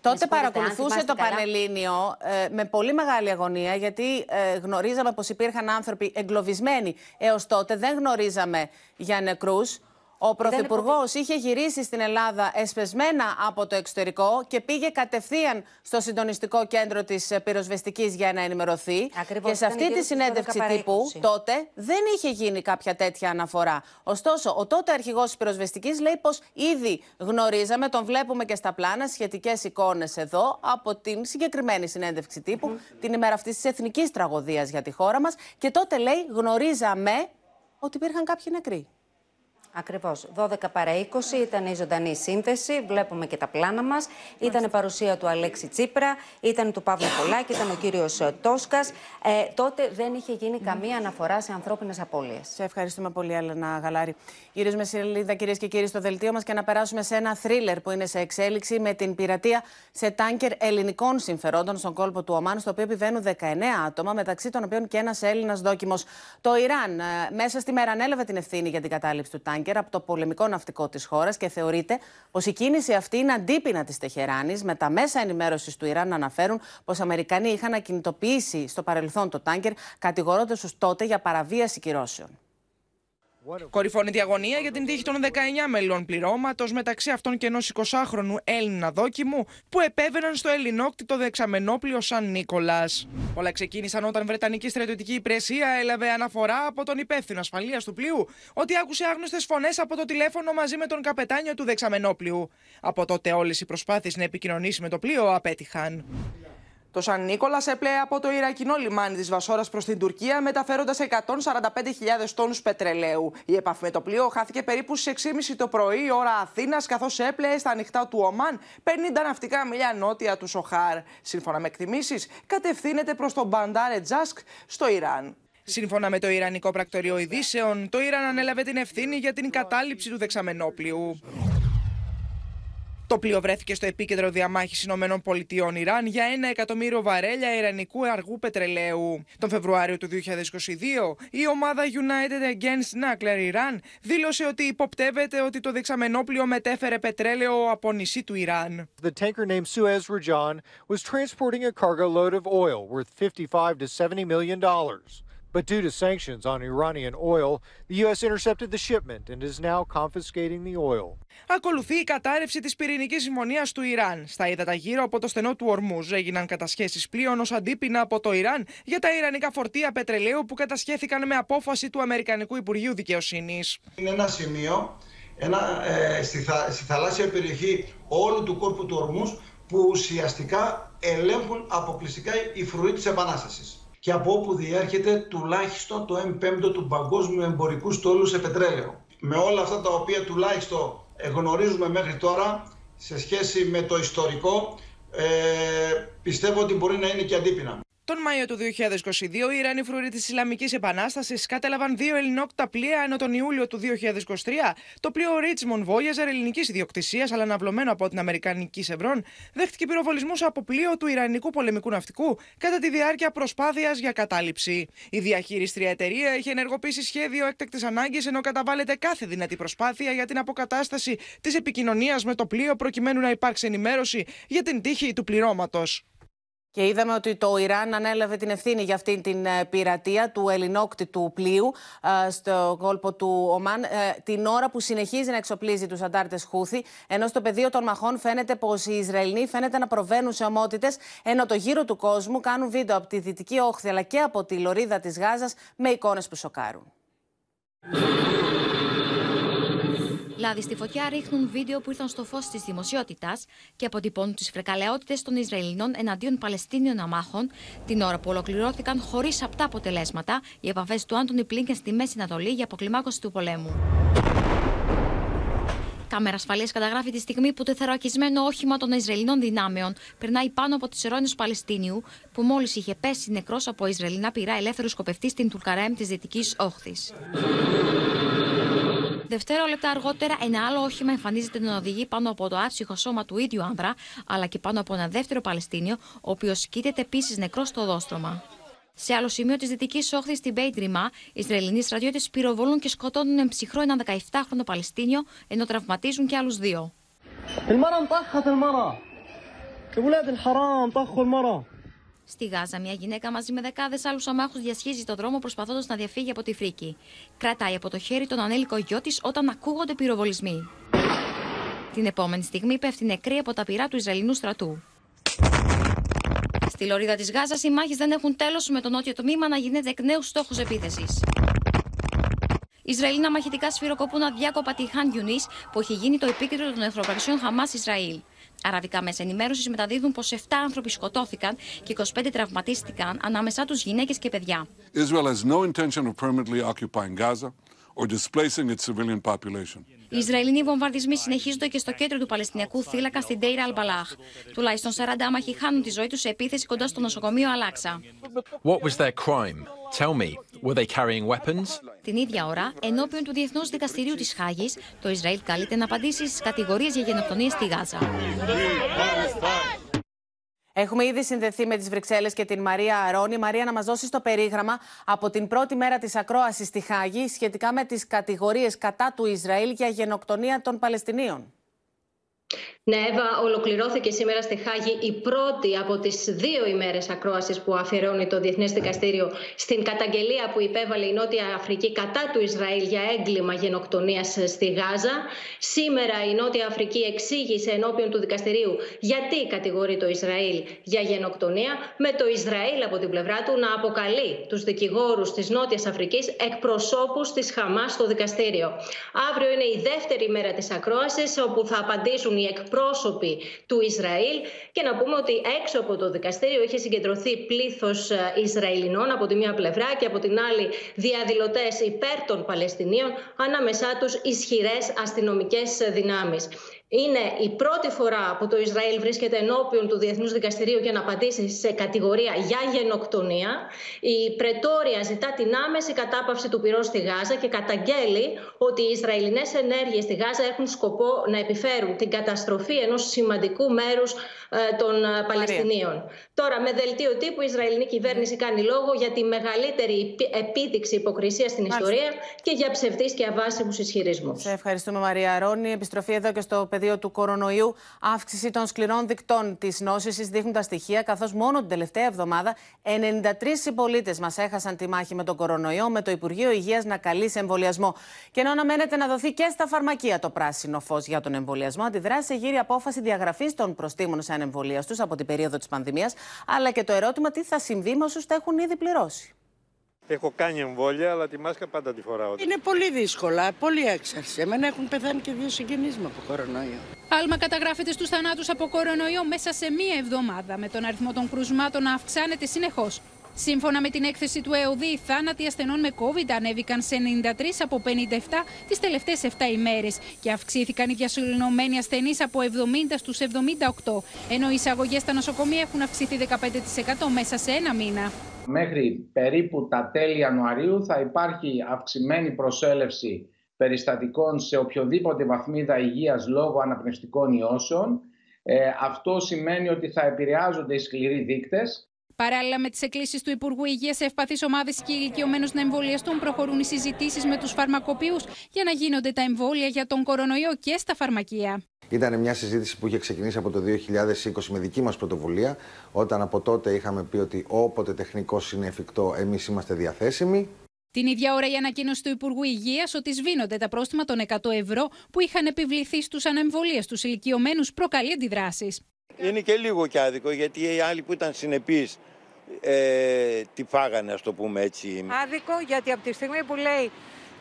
Speaker 2: Τότε παρακολουθούσε το Πανελλήνιο ε, με πολύ μεγάλη αγωνία, γιατί ε, γνωρίζαμε πως υπήρχαν άνθρωποι εγκλωβισμένοι έως τότε. Δεν γνωρίζαμε για νεκρούς. Ο Πρωθυπουργός είχε γυρίσει στην Ελλάδα εσπεσμένα από το εξωτερικό και πήγε κατευθείαν στο συντονιστικό κέντρο της πυροσβεστικής για να ενημερωθεί.
Speaker 26: Ακριβώς,
Speaker 2: και σε αυτή τη συνέντευξη τύπου τότε δεν είχε γίνει κάποια τέτοια αναφορά. Ωστόσο, ο τότε αρχηγός της πυροσβεστικής λέει πως ήδη γνωρίζαμε, τον βλέπουμε και στα πλάνα, σχετικές εικόνες εδώ από την συγκεκριμένη συνέντευξη τύπου, την ημέρα αυτής της εθνικής τραγωδίας για τη χώρα μας. Και τότε λέει γνωρίζαμε ότι υπήρχαν κάποιοι νεκροί.
Speaker 26: Ακριβώς. 12 παρα 20 ήταν η ζωντανή σύνθεση. Βλέπουμε και τα πλάνα μας. Ήταν παρουσία του Αλέξη Τσίπρα, ήταν του Παύλου Πολάκη, ήταν ο κύριος Τόσκας. Ε, τότε δεν είχε γίνει καμία αναφορά σε ανθρώπινες απώλειες.
Speaker 2: Σε ευχαριστούμε πολύ, Έλενα Γαλάρη. Γυρίζουμε σελίδα, κυρίες και κύριοι, στο δελτίο μας και να περάσουμε σε ένα θρίλερ που είναι σε εξέλιξη με την πειρατεία σε τάνκερ ελληνικών συμφερόντων στον κόλπο του Ομάν, στο οποίο επιβαίνουν 19 άτομα, μεταξύ των οποίων και ένας Έλληνας δόκιμος. Το Ιράν ε, μέσα στη μέρα ανέλαβε την ευθύνη για την κατάληψη του τάνκερ από το πολεμικό ναυτικό της χώρας και θεωρείται πως η κίνηση αυτή είναι αντίπεινα της Τεχεράνης, με τα μέσα ενημέρωσης του Ιράν να αναφέρουν πως οι Αμερικανοί είχαν ακινητοποιήσει στο παρελθόν το τάγκερ, κατηγορώντας τους τότε για παραβίαση κυρώσεων.
Speaker 27: Κορυφώνει η αγωνία για την τύχη των 19 μελών πληρώματος, μεταξύ αυτών και ενός 20χρονου Έλληνα δόκιμου, που επέβαιναν στο ελληνόκτητο δεξαμενόπλιο Σαν Νίκολας. Όλα ξεκίνησαν όταν Βρετανική στρατιωτική υπηρεσία έλαβε αναφορά από τον υπεύθυνο ασφαλείας του πλοίου ότι άκουσε άγνωστες φωνές από το τηλέφωνο μαζί με τον καπετάνιο του δεξαμενόπλιου. Από τότε όλες οι προσπάθειες να επικοινωνήσει με το πλοίο απέτυχαν. Το Σαν Νίκολας έπλεε από το Ιρακινό λιμάνι της Βασόρας προς την Τουρκία, μεταφέροντας 145.000 τόνους πετρελαίου. Η επαφή με το πλοίο χάθηκε περίπου στις 6.30 το πρωί, ώρα Αθήνας, καθώς έπλεε στα ανοιχτά του Ομάν 50 ναυτικά μιλιά νότια του Σοχάρ. Σύμφωνα με εκτιμήσεις, κατευθύνεται προς τον Μπαντάρε Τζάσκ στο Ιράν. Σύμφωνα με το Ιρανικό Πρακτορείο Ειδήσεων, το Ιράν ανέλαβε την ευθύνη για την κατάληψη του δεξαμενόπλιου. Το πλοίο βρέθηκε στο επίκεντρο διαμάχης Ηνωμένων Πολιτειών Ιράν για ένα εκατομμύριο βαρέλια ιρανικού αργού πετρελαίου. Τον Φεβρουάριο του 2022, η ομάδα United Against Nuclear Iran δήλωσε ότι υποπτεύεται ότι το δεξαμενόπλιο μετέφερε πετρέλαιο από νησί του Ιράν.
Speaker 28: The tanker named Suez Rajan was transporting a cargo load of oil worth 55 to 70 million dollars. But due to sanctions on Iranian oil, the U.S. intercepted the shipment and is now confiscating the oil.
Speaker 27: Ακολουθεί η κατάρρευση της πυρηνικής συμφωνία του Ιράν. Στα ύδατα γύρω από το στενό του Ορμούζ έγιναν κατασχέσεις πλοίων ως αντίπεινα από το Ιράν για τα ιρανικά φορτία πετρελαίου που κατασχέθηκαν με απόφαση του Αμερικανικού Υπουργείου Δικαιοσύνης.
Speaker 29: Είναι ένα σημείο ένα, ε, στη, θα, στη θαλάσσια περιοχή όλου του κόρπου του Ορμούζ που ουσιαστικά ελέγχουν αποκλειστικά οι φρουροί της Επανάστασης και από όπου διέρχεται τουλάχιστον το 1 πέμπτο του παγκόσμιου εμπορικού στόλου σε πετρέλαιο. Με όλα αυτά τα οποία τουλάχιστον γνωρίζουμε μέχρι τώρα σε σχέση με το ιστορικό, ε, πιστεύω ότι μπορεί να είναι και αντίπεινα.
Speaker 27: Τον Μάιο του 2022, οι Ιρανοί φρουροί της Ισλαμικής Επανάστασης κατέλαβαν δύο ελληνόκτα πλοία, ενώ τον Ιούλιο του 2023 το πλοίο Richmond Voyager ελληνικής ιδιοκτησίας, αλλά αναβλωμένο από την Αμερικανική Σευρών, δέχτηκε πυροβολισμούς από πλοίο του Ιρανικού πολεμικού ναυτικού κατά τη διάρκεια προσπάθειας για κατάληψη. Η διαχείριστρια εταιρεία έχει ενεργοποιήσει σχέδιο έκτακτης ανάγκης, ενώ καταβάλλεται κάθε δυνατή προσπάθεια για την αποκατάσταση της επικοινωνίας με το πλοίο, προκειμένου να υπάρξει ενημέρωση για την τύχη του πληρώματος.
Speaker 2: Και είδαμε ότι το Ιράν ανέλαβε την ευθύνη για αυτήν την ε, πειρατεία του ελληνόκτητου πλοίου ε, στο κόλπο του Ομάν, ε, την ώρα που συνεχίζει να εξοπλίζει τους αντάρτες Χούθη, ενώ στο πεδίο των μαχών φαίνεται πως οι Ισραηλοί φαίνεται να προβαίνουν σε ομότητες, ενώ το γύρο του κόσμου κάνουν βίντεο από τη Δυτική Όχθη αλλά και από τη λωρίδα της Γάζας με εικόνες που σοκάρουν.
Speaker 30: Δηλαδή στη φωτιά ρίχνουν βίντεο που ήρθαν στο φως της δημοσιότητας και αποτυπώνουν τις φρεκαλαιότητε των Ισραηλινών εναντίον Παλαιστίνιων αμάχων, την ώρα που ολοκληρώθηκαν χωρίς απτά αποτελέσματα οι επαφές του Άντωνι Πλίνκεν στη Μέση Ανατολή για αποκλιμάκωση του πολέμου. Κάμερα ασφαλείας καταγράφει τη στιγμή που το θερακισμένο όχημα των Ισραηλινών δυνάμεων περνάει πάνω από τις ερώνε Παλαιστίνιου, που μόλις είχε πέσει νεκρός από Ισραηλινά πυρά ελεύθερου σκοπευτής στην Τουρκαρέμ της Δυτικής Όχθης. Δευτέρολεπτα αργότερα, ένα άλλο όχημα εμφανίζεται να οδηγεί πάνω από το άψυχο σώμα του ίδιου άνδρα, αλλά και πάνω από ένα δεύτερο Παλαιστίνιο, ο οποίος κοίταται επίσης νεκρός στο δόστρωμα. Σε άλλο σημείο της Δυτικής Όχθης, στην Μπέιτριμα, οι Ισραηλινοί στρατιώτες πυροβολούν και σκοτώνουν εμψυχρό ένα 17χρονο Παλαιστίνιο, ενώ τραυματίζουν και άλλους δύο. Στη Γάζα, μια γυναίκα μαζί με δεκάδες άλλους αμάχους διασχίζει το δρόμο προσπαθώντας να διαφύγει από τη φρίκη. Κρατάει από το χέρι τον ανέλικο γιο της όταν ακούγονται πυροβολισμοί. Την επόμενη στιγμή πέφτει νεκρή από τα πυρά του Ισραηλινού στρατού. Στη λωρίδα της Γάζας, οι μάχες δεν έχουν τέλος με το νότιο τμήμα να γίνεται εκ νέου στόχος επίθεσης. Ισραηλίνα μαχητικά σφυροκοπούν αδιάκοπα τη Χάν Γιουνίς, που έχει γίνει το επίκεντρο των εχθροπραξιών Χαμάς Ισραήλ. Αραβικά μέσα ενημέρωσης μεταδίδουν πως 7 άνθρωποι σκοτώθηκαν και 25 τραυματίστηκαν, ανάμεσά τους γυναίκες και παιδιά.
Speaker 31: Israel has no intention of permanently occupying Gaza or displacing its civilian population.
Speaker 30: Οι Ισραηλινοί βομβαρδισμοί συνεχίζονται και στο κέντρο του Παλαιστινιακού θύλακα στην Τέιρα Αλμπαλάχ. Τουλάχιστον 40 άμαχοι χάνουν τη ζωή τους σε επίθεση κοντά στο νοσοκομείο Αλάξα.
Speaker 32: What was their crime? Tell me, were they carrying weapons?
Speaker 30: Την ίδια ώρα, ενώπιον του Διεθνούς Δικαστηρίου της Χάγης, το Ισραήλ καλείται να απαντήσει στις κατηγορίες για γενοκτονία στη Γάζα.
Speaker 2: Έχουμε ήδη συνδεθεί με τις Βρυξέλλες και την Μαρία Αρώνη. Μαρία, να μας δώσεις το περίγραμμα από την πρώτη μέρα της ακρόασης στη Χάγη σχετικά με τις κατηγορίες κατά του Ισραήλ για γενοκτονία των Παλαιστινίων.
Speaker 33: Ναι, Εύα, ολοκληρώθηκε σήμερα στη Χάγη η πρώτη από τις δύο ημέρες ακρόασης που αφιερώνει το Διεθνές Δικαστήριο στην καταγγελία που υπέβαλε η Νότια Αφρική κατά του Ισραήλ για έγκλημα γενοκτονίας στη Γάζα. Σήμερα η Νότια Αφρική εξήγησε ενώπιον του δικαστηρίου γιατί κατηγορεί το Ισραήλ για γενοκτονία, με το Ισραήλ από την πλευρά του να αποκαλεί τους δικηγόρους της Νότιας Αφρικής εκπροσώπους της Χαμάς στο δικαστήριο. Αύριο είναι η δεύτερη μέρα της ακρόασης, όπου θα απαντήσουν οι εκπρόσωποι εκπρόσωποι του Ισραήλ και να πούμε ότι έξω από το δικαστήριο είχε συγκεντρωθεί πλήθος ε, Ισραηλινών από τη μία πλευρά και από την άλλη διαδηλωτές υπέρ των Παλαιστινίων, ανάμεσά τους ισχυρές αστυνομικές δυνάμεις. Είναι η πρώτη φορά που το Ισραήλ βρίσκεται ενώπιον του Διεθνούς Δικαστηρίου για να απαντήσει σε κατηγορία για γενοκτονία. Η Πρετόρια ζητά την άμεση κατάπαυση του πυρός στη Γάζα και καταγγέλει ότι οι Ισραηλινές ενέργειες στη Γάζα έχουν σκοπό να επιφέρουν την καταστροφή ενός σημαντικού μέρους ε, των ε, Παλαιστινίων. Τώρα, με δελτίο τύπου, η Ισραηλινή κυβέρνηση κάνει λόγο για τη μεγαλύτερη επίδειξη υποκρισίας στην ιστορία και για ψευδείς και αβάσιμους ισχυρισμούς.
Speaker 2: Σε ευχαριστούμε, Μαρία Ρόνη. Επιστροφή εδώ και στο πεδίο του κορονοϊού. Αύξηση των σκληρών δικτών τη νόσησης δείχνουν τα στοιχεία, καθώς μόνο την τελευταία εβδομάδα 93 συμπολίτες μας έχασαν τη μάχη με τον κορονοϊό, με το Υπουργείο Υγείας να καλεί σε εμβολιασμό. Και ενώ αναμένεται να δοθεί και στα φαρμακεία το πράσινο φως για τον εμβολιασμό, αντιδράσει γύρει απόφαση διαγραφής των προστήμων σε ανεμβολία τους από την περίοδο της πανδημίας, αλλά και το ερώτημα τι θα συμβεί με όσους τα έχουν ήδη πληρώσει.
Speaker 34: Έχω κάνει εμβόλια, αλλά τη μάσκα πάντα τη φοράω.
Speaker 35: Είναι πολύ δύσκολα, πολύ έξαρση. Εμένα έχουν πεθάνει και δύο συγγενείς μου από κορονοϊό.
Speaker 36: Άλμα καταγράφεται στους θανάτους από κορονοϊό μέσα σε μία εβδομάδα, με τον αριθμό των κρουσμάτων να αυξάνεται συνεχώς. Σύμφωνα με την έκθεση του ΕΟΔΗ, οι θάνατοι ασθενών με COVID ανέβηκαν σε 93 από 57 τις τελευταίες 7 ημέρες και αυξήθηκαν οι διασωληνωμένοι ασθενείς από 70 στους 78, ενώ οι εισαγωγές στα νοσοκομεία έχουν αυξηθεί 15% μέσα σε ένα μήνα.
Speaker 37: Μέχρι περίπου τα τέλη Ιανουαρίου θα υπάρχει αυξημένη προσέλευση περιστατικών σε οποιοδήποτε βαθμίδα υγείας λόγω αναπνευστικών ιώσεων. Ε, αυτό σημαίνει ότι θα επηρεάζονται οι σκληροί δείκτες
Speaker 36: Παράλληλα με τις εκκλήσεις του Υπουργού Υγείας σε ευπαθείς ομάδες και ηλικιωμένους να εμβολιαστούν, προχωρούν οι συζητήσεις με τους φαρμακοποιούς για να γίνονται τα εμβόλια για τον κορονοϊό και στα φαρμακεία.
Speaker 38: Ήταν μια συζήτηση που είχε ξεκινήσει από το 2020 με δική μας πρωτοβουλία, όταν από τότε είχαμε πει ότι όποτε τεχνικός είναι εφικτό, εμείς είμαστε διαθέσιμοι.
Speaker 36: Την ίδια ώρα η ανακοίνωση του Υπουργού Υγείας ότι σβήνονται τα πρόστιμα των 100 ευρώ που είχαν επιβληθεί στους ανεμβολίες τους ηλικιωμένους προκαλεί αντιδράσεις.
Speaker 34: Είναι και λίγο κι άδικο γιατί οι άλλοι που ήταν συνεπείς ε, τη φάγανε, ας το πούμε έτσι.
Speaker 39: Άδικο γιατί από τη στιγμή που λέει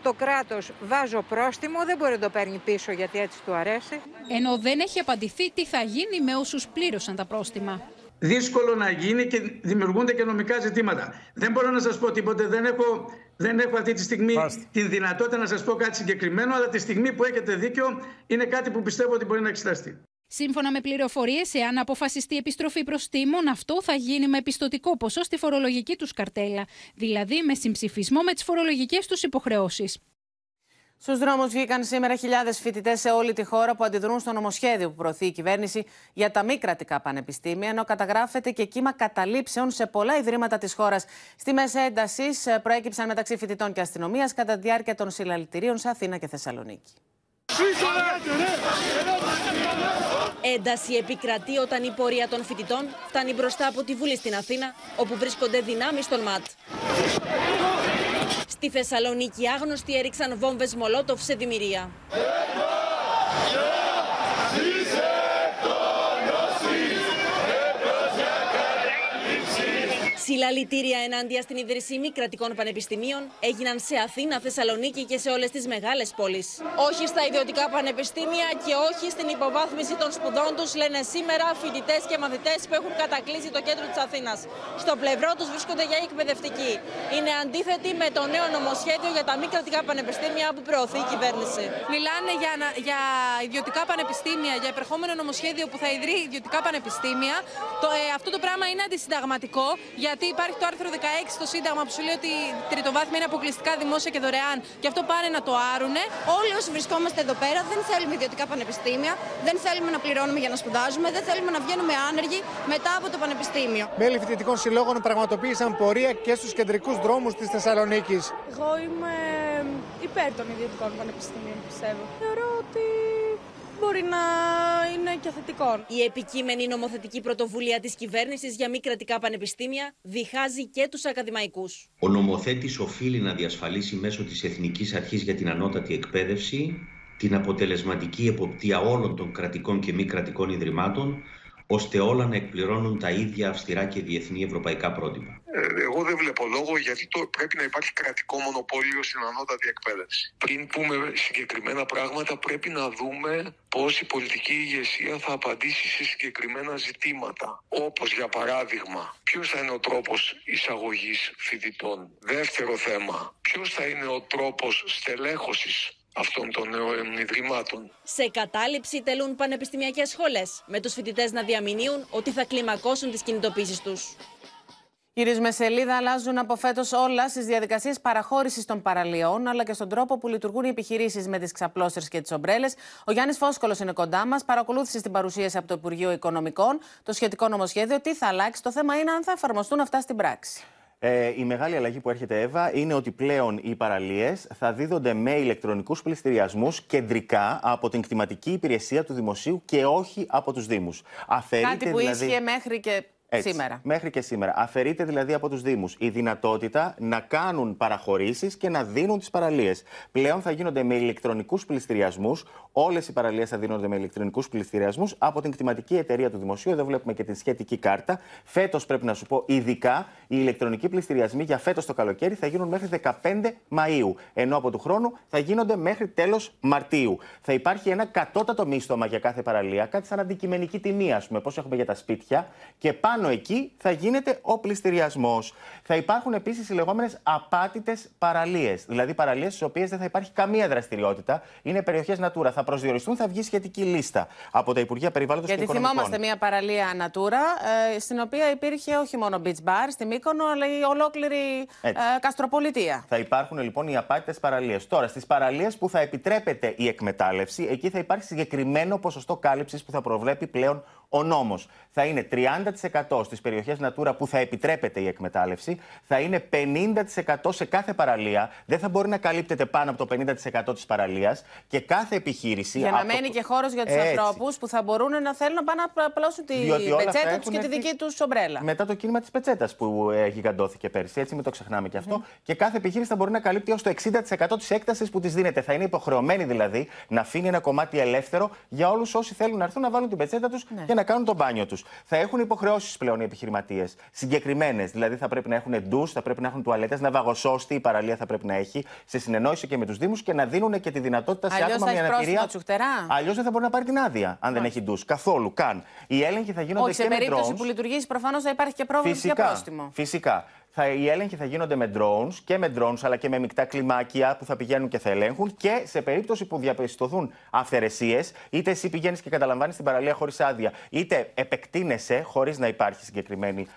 Speaker 39: το κράτος βάζω πρόστιμο, δεν μπορεί να το παίρνει πίσω γιατί έτσι του αρέσει.
Speaker 36: Ενώ δεν έχει απαντηθεί τι θα γίνει με όσους πλήρωσαν τα πρόστιμα;
Speaker 40: Δύσκολο να γίνει και δημιουργούνται και νομικά ζητήματα. Δεν μπορώ να σας πω τίποτε, δεν έχω, δεν έχω αυτή τη στιγμή την δυνατότητα να σας πω κάτι συγκεκριμένο, αλλά τη στιγμή που έχετε δίκιο είναι κάτι που πιστεύω ότι μπορεί να εξεταστεί.
Speaker 36: Σύμφωνα με πληροφορίες, εάν αποφασιστεί επιστροφή προστήμων, αυτό θα γίνει με πιστοτικό ποσό στη φορολογική τους καρτέλα, δηλαδή με συμψηφισμό με τις φορολογικές τους υποχρεώσεις.
Speaker 2: Στους δρόμους βγήκαν σήμερα χιλιάδες φοιτητές σε όλη τη χώρα που αντιδρούν στο νομοσχέδιο που προωθεί η κυβέρνηση για τα μη κρατικά πανεπιστήμια, ενώ καταγράφεται και κύμα καταλήψεων σε πολλά ιδρύματα της χώρας. Στη μέση έντασης προέκυψαν μεταξύ φοιτητών και αστυνομίας κατά τη διάρκεια των συλλαλητηρίων σε Αθήνα και Θεσσαλονίκη.
Speaker 41: Ένταση επικρατεί όταν η πορεία των φοιτητών φτάνει μπροστά από τη Βουλή στην Αθήνα, όπου βρίσκονται δυνάμεις στον ΜΑΤ. Στη Θεσσαλονίκη άγνωστοι έριξαν βόμβες Μολότοφ σε δημιουργία. Συλλαλητήρια ενάντια στην ίδρυση μη κρατικών πανεπιστημίων έγιναν σε Αθήνα, Θεσσαλονίκη και σε όλες τις μεγάλες πόλεις. Όχι στα ιδιωτικά πανεπιστήμια και όχι στην υποβάθμιση των σπουδών τους, λένε σήμερα φοιτητές και μαθητές που έχουν κατακλείσει το κέντρο της Αθήνας. Στο πλευρό τους βρίσκονται για εκπαιδευτικοί. Είναι αντίθετοι με το νέο νομοσχέδιο για τα μη κρατικά πανεπιστήμια που προωθεί η κυβέρνηση.
Speaker 36: Μιλάνε για, για ιδιωτικά πανεπιστήμια, για επερχόμενο νομοσχέδιο που θα ιδρύει ιδιωτικά πανεπιστήμια. Το, ε, αυτό το πράγμα είναι αντισυνταγματικό γιατί υπάρχει το άρθρο 16 στο Σύνταγμα που σου λέει ότι η τριτοβάθμια είναι αποκλειστικά δημόσια και δωρεάν και αυτό πάνε να το άρουνε.
Speaker 42: Όλοι όσοι βρισκόμαστε εδώ πέρα δεν θέλουμε ιδιωτικά πανεπιστήμια, δεν θέλουμε να πληρώνουμε για να σπουδάζουμε, δεν θέλουμε να βγαίνουμε άνεργοι μετά από το πανεπιστήμιο.
Speaker 28: Μέλη φοιτητικών συλλόγων πραγματοποίησαν πορεία και στους κεντρικούς δρόμους της Θεσσαλονίκης.
Speaker 43: Εγώ είμαι υπέρ των ιδιωτικών πανεπιστήμιων, πιστεύω. Θεωρώ ότι μπορεί να είναι και θετικό.
Speaker 41: Η επικείμενη νομοθετική πρωτοβουλία της κυβέρνησης για μη κρατικά πανεπιστήμια διχάζει και τους ακαδημαϊκούς.
Speaker 29: Ο νομοθέτης οφείλει να διασφαλίσει μέσω της Εθνικής Αρχής για την Ανώτατη Εκπαίδευση την αποτελεσματική εποπτεία όλων των κρατικών και μη κρατικών ιδρυμάτων ώστε όλα να εκπληρώνουν τα ίδια αυστηρά και διεθνή ευρωπαϊκά πρότυπα.
Speaker 44: Ε, εγώ δεν βλέπω λόγο γιατί το, πρέπει να υπάρχει κρατικό μονοπόλιο στην ανώτατη εκπαίδευση. Πριν πούμε συγκεκριμένα πράγματα, πρέπει να δούμε πώς η πολιτική ηγεσία θα απαντήσει σε συγκεκριμένα ζητήματα. Όπως για παράδειγμα, ποιος θα είναι ο τρόπος εισαγωγής φοιτητών. Δεύτερο θέμα, ποιος θα είναι ο τρόπος στελέχωσης
Speaker 45: αυτών των ε, ιδρυμάτων.
Speaker 41: Σε κατάληψη τελούν πανεπιστημιακές σχολές, με τους φοιτητές να διαμηνύουν ότι θα κλιμακώσουν τις κινητοποίησεις τους.
Speaker 2: Γυρίζουμε σελίδα, αλλάζουν από φέτος όλα στις διαδικασίες παραχώρησης των παραλίων, αλλά και στον τρόπο που λειτουργούν οι επιχειρήσεις με τις ξαπλώστερ και τις ομπρέλες. Ο Γιάννης Φόσκολος είναι κοντά μας, παρακολούθησε στην παρουσίαση από το Υπουργείο Οικονομικών το σχετικό νομοσχέδιο. Τι θα αλλάξει, το θέμα είναι αν θα εφαρμοστούν αυτά στην πράξη.
Speaker 46: Ε, η μεγάλη αλλαγή που έρχεται, Εύα, είναι ότι πλέον οι παραλίες θα δίδονται με ηλεκτρονικούς πληστηριασμούς κεντρικά από την κτηματική υπηρεσία του Δημοσίου και όχι από τους Δήμους.
Speaker 2: Κάτι που δηλαδή... ίσχυε μέχρι και έτσι, σήμερα.
Speaker 46: Μέχρι και σήμερα. Αφαιρείται δηλαδή από τους Δήμους η δυνατότητα να κάνουν παραχωρήσεις και να δίνουν τις παραλίες. Πλέον θα γίνονται με ηλεκτρονικούς πληστηριασμούς. Όλες οι παραλίες θα δίνονται με ηλεκτρονικούς πληστηριασμούς από την κτηματική εταιρεία του Δημοσίου. Εδώ βλέπουμε και την σχετική κάρτα. Φέτος πρέπει να σου πω, ειδικά οι ηλεκτρονικοί πληστηριασμοί για φέτος το καλοκαίρι θα γίνουν μέχρι 15 Μαου. Ενώ από του χρόνου θα γίνονται μέχρι τέλος Μαρτίου. Θα υπάρχει ένα κατώτατο μίστομα για κάθε παραλία, κάτι σαν αντικειμενική τιμή, ας πούμε, πώς έχουμε για τα σπίτια. Και πάνω πάνω εκεί θα γίνεται ο πληστηριασμός. Θα υπάρχουν επίσης οι λεγόμενες απάτητες παραλίες. Δηλαδή παραλίες στις οποίες δεν θα υπάρχει καμία δραστηριότητα. Είναι περιοχές Natura. Θα προσδιοριστούν, θα βγει σχετική λίστα από τα Υπουργεία Περιβάλλοντος και
Speaker 2: Οικονομικών. Γιατί θυμόμαστε μια παραλία Natura, ε, στην οποία υπήρχε όχι μόνο beach bar στη Μύκονο, αλλά η ολόκληρη ε, καστροπολιτεία.
Speaker 46: Θα υπάρχουν λοιπόν οι απάτητες παραλίες. Τώρα, στις παραλίες που θα επιτρέπεται η εκμετάλλευση, εκεί θα υπάρχει συγκεκριμένο ποσοστό κάλυψης που θα προβλέπει πλέον ο νόμος. Θα είναι 30% στις περιοχές Natura που θα επιτρέπεται η εκμετάλλευση, θα είναι 50% σε κάθε παραλία. Δεν θα μπορεί να καλύπτεται πάνω από το 50% της παραλίας και κάθε επιχείρηση.
Speaker 2: Για να μένει και χώρος για τους ανθρώπους που θα μπορούν να θέλουν να πάνε να απλώσουν τη πετσέτα τους και τη δική τους ομπρέλα.
Speaker 46: Μετά το κίνημα της πετσέτας που ε, γιγαντώθηκε πέρσι. Έτσι, μην το ξεχνάμε και αυτό. Και κάθε επιχείρηση θα μπορεί να καλύπτει έως το 60% της έκτασης που της δίνεται. Θα είναι υποχρεωμένη δηλαδή να αφήνει ένα κομμάτι ελεύθερο για όλους όσοι θέλουν να έρθουν να βάλουν την πετσέτα τους ναι. και να κάνουν το μπάνιο τους. Θα έχουν υποχρεώσεις πλέον οι επιχειρηματίες. Συγκεκριμένες. Δηλαδή θα πρέπει να έχουν ντους, θα πρέπει να έχουν τουαλέτες, να βαγοσώστη η παραλία θα πρέπει να έχει σε συνεννόηση και με τους Δήμους και να δίνουν και τη δυνατότητα σε
Speaker 2: Αλλιώς
Speaker 46: άτομα
Speaker 2: με αναπηρία.
Speaker 46: Αλλιώς δεν θα μπορεί να πάρει την άδεια αν δεν έχει ντους. Καθόλου καν. Οι έλεγχοι θα γίνονται
Speaker 2: Όχι,
Speaker 46: και
Speaker 2: σε
Speaker 46: με
Speaker 2: περίπτωση που λειτουργήσει προφανώς θα υπάρχει και πρόβλημα
Speaker 46: για
Speaker 2: πρόστιμο.
Speaker 46: Φυσικά θα, οι έλεγχοι θα γίνονται με drones και με drones αλλά και με μεικτά κλιμάκια που θα πηγαίνουν και θα ελέγχουν και σε περίπτωση που διαπιστωθούν αυθαιρεσίες, είτε εσύ πηγαίνεις και καταλαμβάνεις την παραλία χωρίς άδεια, είτε επεκτείνεσαι χωρίς να υπάρχει συγκεκριμένη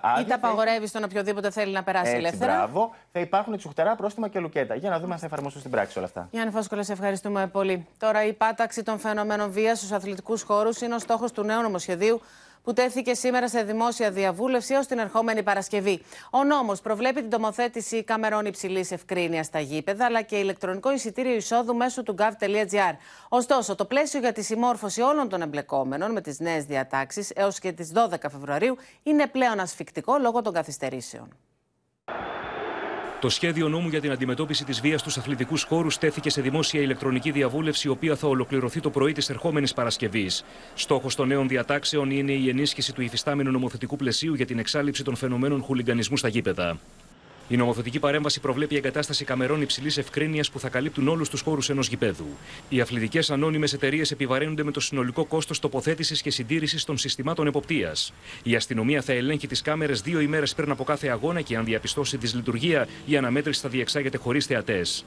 Speaker 46: άδεια.
Speaker 2: Είτε απαγορεύεις τον οποιοδήποτε θέλει να περάσει
Speaker 46: Έτσι,
Speaker 2: ελεύθερα.
Speaker 46: Μπράβο. Θα υπάρχουν τσουχτερά πρόστιμα και λουκέτα. Για να δούμε αν θα εφαρμοστούν στην πράξη όλα αυτά.
Speaker 2: Γιάννη Φόσκολε, σε ευχαριστούμε πολύ. Τώρα, η πάταξη των φαινομένων βίας στους αθλητικούς χώρους είναι ο στόχος του νέου νομοσχεδίου που τέθηκε σήμερα σε δημόσια διαβούλευση ως την ερχόμενη Παρασκευή. Ο νόμος προβλέπει την τομοθέτηση καμερών υψηλής ευκρίνειας στα γήπεδα, αλλά και ηλεκτρονικό εισιτήριο εισόδου μέσω του gov.gr. Ωστόσο, το πλαίσιο για τη συμμόρφωση όλων των εμπλεκόμενων με τις νέες διατάξεις έως και τις 12 Φεβρουαρίου είναι πλέον ασφικτικό λόγω των καθυστερήσεων.
Speaker 47: Το σχέδιο νόμου για την αντιμετώπιση της βίας στους αθλητικούς χώρους τέθηκε σε δημόσια ηλεκτρονική διαβούλευση, η οποία θα ολοκληρωθεί το πρωί της ερχόμενης Παρασκευής. Στόχος των νέων διατάξεων είναι η ενίσχυση του υφιστάμενου νομοθετικού πλαισίου για την εξάλληψη των φαινομένων χουλιγκανισμού στα γήπεδα. Η νομοθετική παρέμβαση προβλέπει εγκατάσταση καμερών υψηλής ευκρίνειας που θα καλύπτουν όλους τους χώρους ενός γηπέδου. Οι αθλητικές ανώνυμες εταιρείες επιβαρύνονται με το συνολικό κόστος τοποθέτησης και συντήρησης των συστημάτων εποπτείας. Η αστυνομία θα ελέγχει τις κάμερες δύο ημέρες πριν από κάθε αγώνα και αν διαπιστώσει δυσλειτουργία, η αναμέτρηση θα διεξάγεται χωρίς θεατές.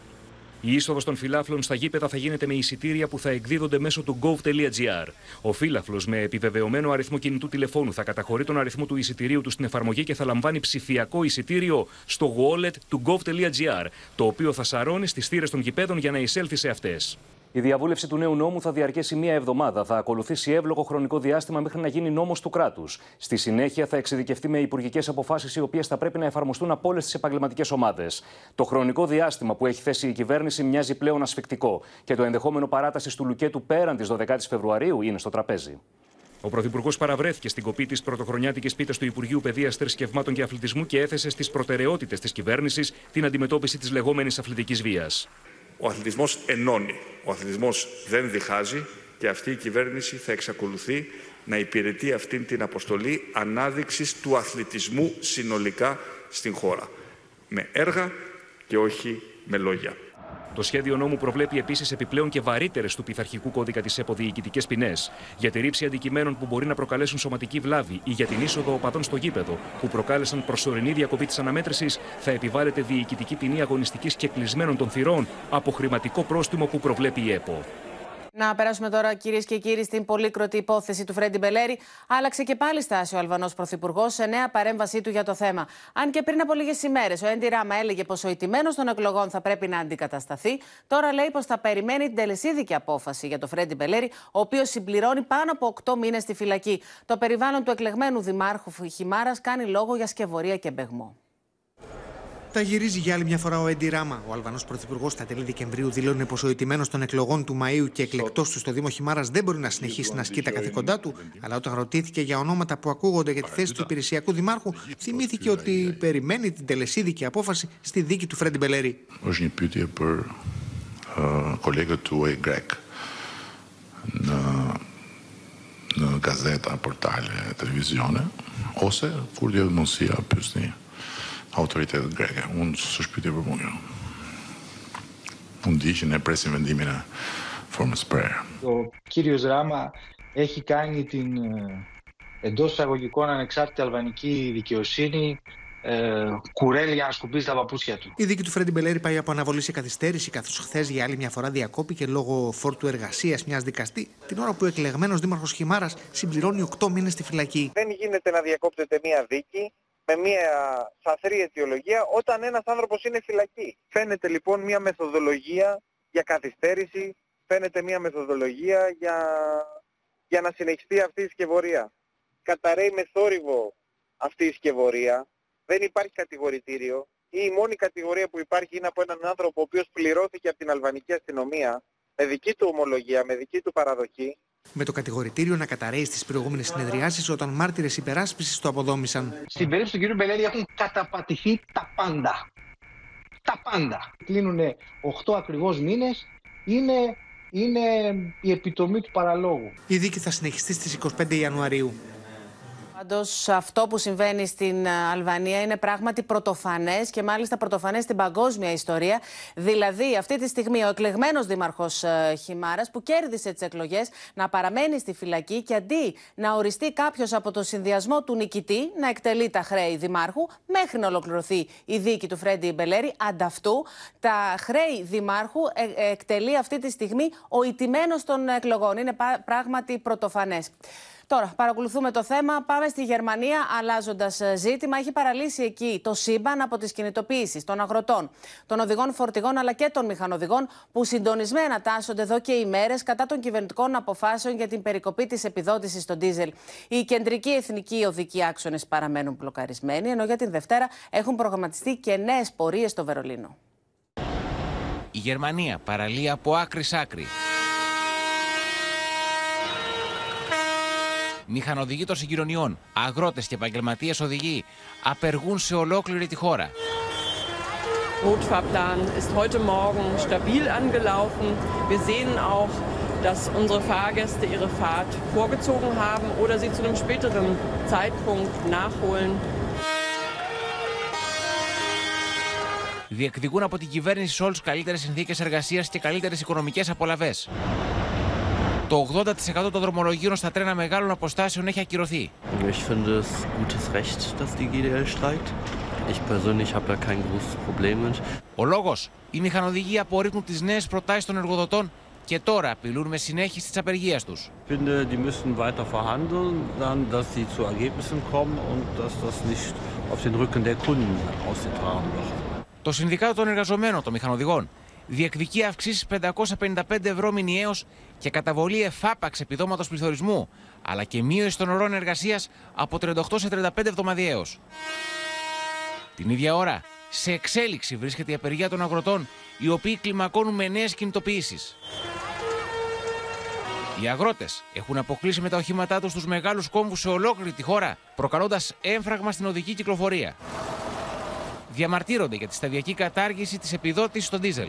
Speaker 47: Η είσοδος των φιλάφλων στα γήπεδα θα γίνεται με εισιτήρια που θα εκδίδονται μέσω του gov.gr. Ο φίλαφλο με επιβεβαιωμένο αριθμό κινητού τηλεφώνου θα καταχωρεί τον αριθμό του εισιτηρίου του στην εφαρμογή και θα λαμβάνει ψηφιακό εισιτήριο στο wallet του gov.gr, το οποίο θα σαρώνει στις θύρες των γηπέδων για να εισέλθει σε αυτές. Η διαβούλευση του νέου νόμου θα διαρκέσει μία εβδομάδα. Θα ακολουθήσει εύλογο χρονικό διάστημα μέχρι να γίνει νόμος του κράτους. Στη συνέχεια θα εξειδικευτεί με υπουργικές αποφάσεις οι οποίες θα πρέπει να εφαρμοστούν από όλες τις επαγγελματικές ομάδες. Το χρονικό διάστημα που έχει θέσει η κυβέρνηση μοιάζει πλέον ασφικτικό και το ενδεχόμενο παράτασης του Λουκέτου πέραν της 12η Φεβρουαρίου είναι στο τραπέζι. Ο Πρωθυπουργός παραβρέθηκε στην κοπή της πρωτοχρονιάτικης πίτας του Υπουργείου Παιδείας, Θρησκευμάτων και Αθλητισμού και έθεσε στις προτεραιότητες της κυβέρνησης την αντιμετώπιση της λεγόμενης αθλητικής βίας.
Speaker 48: Ο αθλητισμός ενώνει, ο αθλητισμός δεν διχάζει και αυτή η κυβέρνηση θα εξακολουθεί να υπηρετεί αυτή την αποστολή ανάδειξης του αθλητισμού συνολικά στην χώρα. Με έργα και όχι με λόγια.
Speaker 47: Το σχέδιο νόμου προβλέπει επίσης επιπλέον και βαρύτερες του πειθαρχικού κώδικα τη ΕΠΟ διοικητικέ ποινές για τη ρήψη αντικειμένων που μπορεί να προκαλέσουν σωματική βλάβη ή για την είσοδο οπαδών στο γήπεδο που προκάλεσαν προσωρινή διακοπή της αναμέτρησης, θα επιβάλλεται διοικητική ποινή αγωνιστικής και κλεισμένων των θυρών από χρηματικό πρόστιμο που προβλέπει η ΕΠΟ.
Speaker 2: Να περάσουμε τώρα, κυρίες και κύριοι, στην πολύκροτη υπόθεση του Φρέντι Μπελέρη. Άλλαξε και πάλι στάση ο Αλβανός Πρωθυπουργός σε νέα παρέμβασή του για το θέμα. Αν και πριν από λίγες ημέρες ο Έντι Ράμα έλεγε πως ο ηττημένο των εκλογών θα πρέπει να αντικατασταθεί, τώρα λέει πως θα περιμένει την τελεσίδικη απόφαση για το Φρέντι Μπελέρη, ο οποίος συμπληρώνει πάνω από 8 μήνες στη φυλακή. Το περιβάλλον του εκλεγμένου δημάρχου Χιμάρας κάνει λόγο για σκευωρία και μπεγμό.
Speaker 38: Τα γυρίζει για άλλη μια φορά ο Έντι Ράμα. Ο Αλβανός Πρωθυπουργός στα τέλη Δεκεμβρίου δηλώνει πως ο ηττημένο των εκλογών του Μαΐου και εκλεκτός του στο Δήμο Χιμάρας δεν μπορεί να συνεχίσει να ασκεί τα καθήκοντά του. Αλλά όταν ρωτήθηκε για ονόματα που ακούγονται για τη θέση του υπηρεσιακού δημάρχου, θυμήθηκε ότι περιμένει την τελεσίδικη απόφαση στη δίκη του Φρέντι Μπελέρη.
Speaker 49: në gazeta, portale, televizione, ose kur djetë pyesni autoritetet greke. Unë së shpyti për mua. Unë di që ne presim vendimin e formës prayer.
Speaker 37: Ο κύριος Ράμα έχει κάνει την εντός εισαγωγικών ανεξάρτητη αλβανική δικαιοσύνη ε, κουρέλ για να σκουπίσει τα παπούτσια του.
Speaker 38: Η δίκη του Φρέντι Μπελέρη πάει από αναβολή σε καθυστέρηση, καθώ χθε για άλλη μια φορά διακόπηκε λόγω φόρτου εργασία μια δικαστή, την ώρα που ο εκλεγμένο δήμαρχο Χιμάρα συμπληρώνει 8 μήνε στη φυλακή.
Speaker 44: Δεν γίνεται να διακόπτεται μια δίκη με μια σαθρή αιτιολογία όταν ένας άνθρωπος είναι φυλακή. Φαίνεται λοιπόν μια μεθοδολογία για καθυστέρηση, φαίνεται μια μεθοδολογία για, για να συνεχιστεί αυτή η σκευωρία. Καταραίει με θόρυβο αυτή η σκευωρία, δεν υπάρχει κατηγορητήριο ή η μόνη κατηγορία που υπάρχει είναι από έναν άνθρωπο ο οποίος πληρώθηκε από την αλβανική αστυνομία με δική του ομολογία, με δική του παραδοχή
Speaker 38: με το κατηγορητήριο να καταραίει στις προηγούμενες συνεδριάσεις όταν μάρτυρες υπεράσπισης το αποδόμησαν.
Speaker 37: Στην περίπτωση του κ. Μπελέρη έχουν καταπατηθεί τα πάντα. Τα πάντα. Κλείνουν 8 ακριβώς μήνες. Είναι, είναι η επιτομή του παραλόγου.
Speaker 38: Η δίκη θα συνεχιστεί στις 25 Ιανουαρίου.
Speaker 2: Πάντως, αυτό που συμβαίνει στην ε, Αλβανία είναι πράγματι πρωτοφανές και μάλιστα πρωτοφανές στην παγκόσμια ιστορία. Δηλαδή, αυτή τη στιγμή ο εκλεγμένος δήμαρχος ε, Χιμάρας που κέρδισε τις εκλογές να παραμένει στη φυλακή και αντί να οριστεί κάποιος από το συνδυασμό του νικητή να εκτελεί τα χρέη δημάρχου μέχρι να ολοκληρωθεί η δίκη του Φρέντι Μπελέρη. Ανταυτού, τα χρέη δημάρχου ε, εκτελεί αυτή τη στιγμή ο ιτημένος των εκλογών. Είναι πράγματι πρωτοφανές. Τώρα, παρακολουθούμε το θέμα. Πάμε στη Γερμανία, αλλάζοντας ε, ζήτημα. Έχει παραλύσει εκεί το σύμπαν από τις κινητοποιήσεις των αγροτών, των οδηγών φορτηγών αλλά και των μηχανοδηγών, που συντονισμένα τάσσονται εδώ και ημέρες κατά των κυβερνητικών αποφάσεων για την περικοπή της επιδότησης στον ντίζελ. Οι κεντρικοί εθνικοί οδικοί άξονες παραμένουν μπλοκαρισμένοι, ενώ για την Δευτέρα έχουν προγραμματιστεί και νέες πορείες στο Βερολίνο.
Speaker 50: Η Γερμανία παραλύει από άκρης άκρη. Μηχανοδηγοί των συγκοινωνιών, αγρότες και επαγγελματίες οδηγοί απεργούν σε ολόκληρη τη χώρα.
Speaker 51: Notfahrplan ist heute Morgen stabil angelaufen. Wir sehen auch, dass unsere Fahrgäste ihre Fahrt vorgezogen haben oder sie zu einem späteren Zeitpunkt nachholen.
Speaker 50: Διεκδικούν από την κυβέρνηση σε όλου καλύτερες συνθήκες εργασίας και καλύτερες οικονομικές απολαυέ. Το 80% των δρομολογίων στα τρένα μεγάλων αποστάσεων έχει ακυρωθεί.
Speaker 52: Ich finde es gutes Recht, dass die GDL streikt. Ich persönlich habe da kein großes Problem mit.
Speaker 50: Ο λόγος, οι μηχανοδηγοί απορρίπτουν τις νέες προτάσεις των εργοδοτών και τώρα απειλούν με συνέχιση της απεργίας τους.
Speaker 52: Ich finde, die müssen weiter verhandeln, dann, dass sie zu Ergebnissen kommen und dass das nicht auf den Rücken der Kunden ausgetragen wird.
Speaker 50: Το Συνδικάτο των Εργαζομένων των Μηχανοδηγών διεκδικεί αυξήσεις 555 ευρώ μηνιαίως και καταβολή εφάπαξ επιδόματος πληθωρισμού, αλλά και μείωση των ωρών εργασίας από 38 σε 35 εβδομαδιαίως. Την ίδια ώρα, σε εξέλιξη βρίσκεται η απεργία των αγροτών, οι οποίοι κλιμακώνουν με νέες κινητοποιήσεις. Οι αγρότες έχουν αποκλείσει με τα οχήματά τους τους μεγάλους κόμβους σε ολόκληρη τη χώρα, προκαλώντας έμφραγμα στην οδική κυκλοφορία διαμαρτύρονται για τη σταδιακή κατάργηση της επιδότησης στον δίζελ.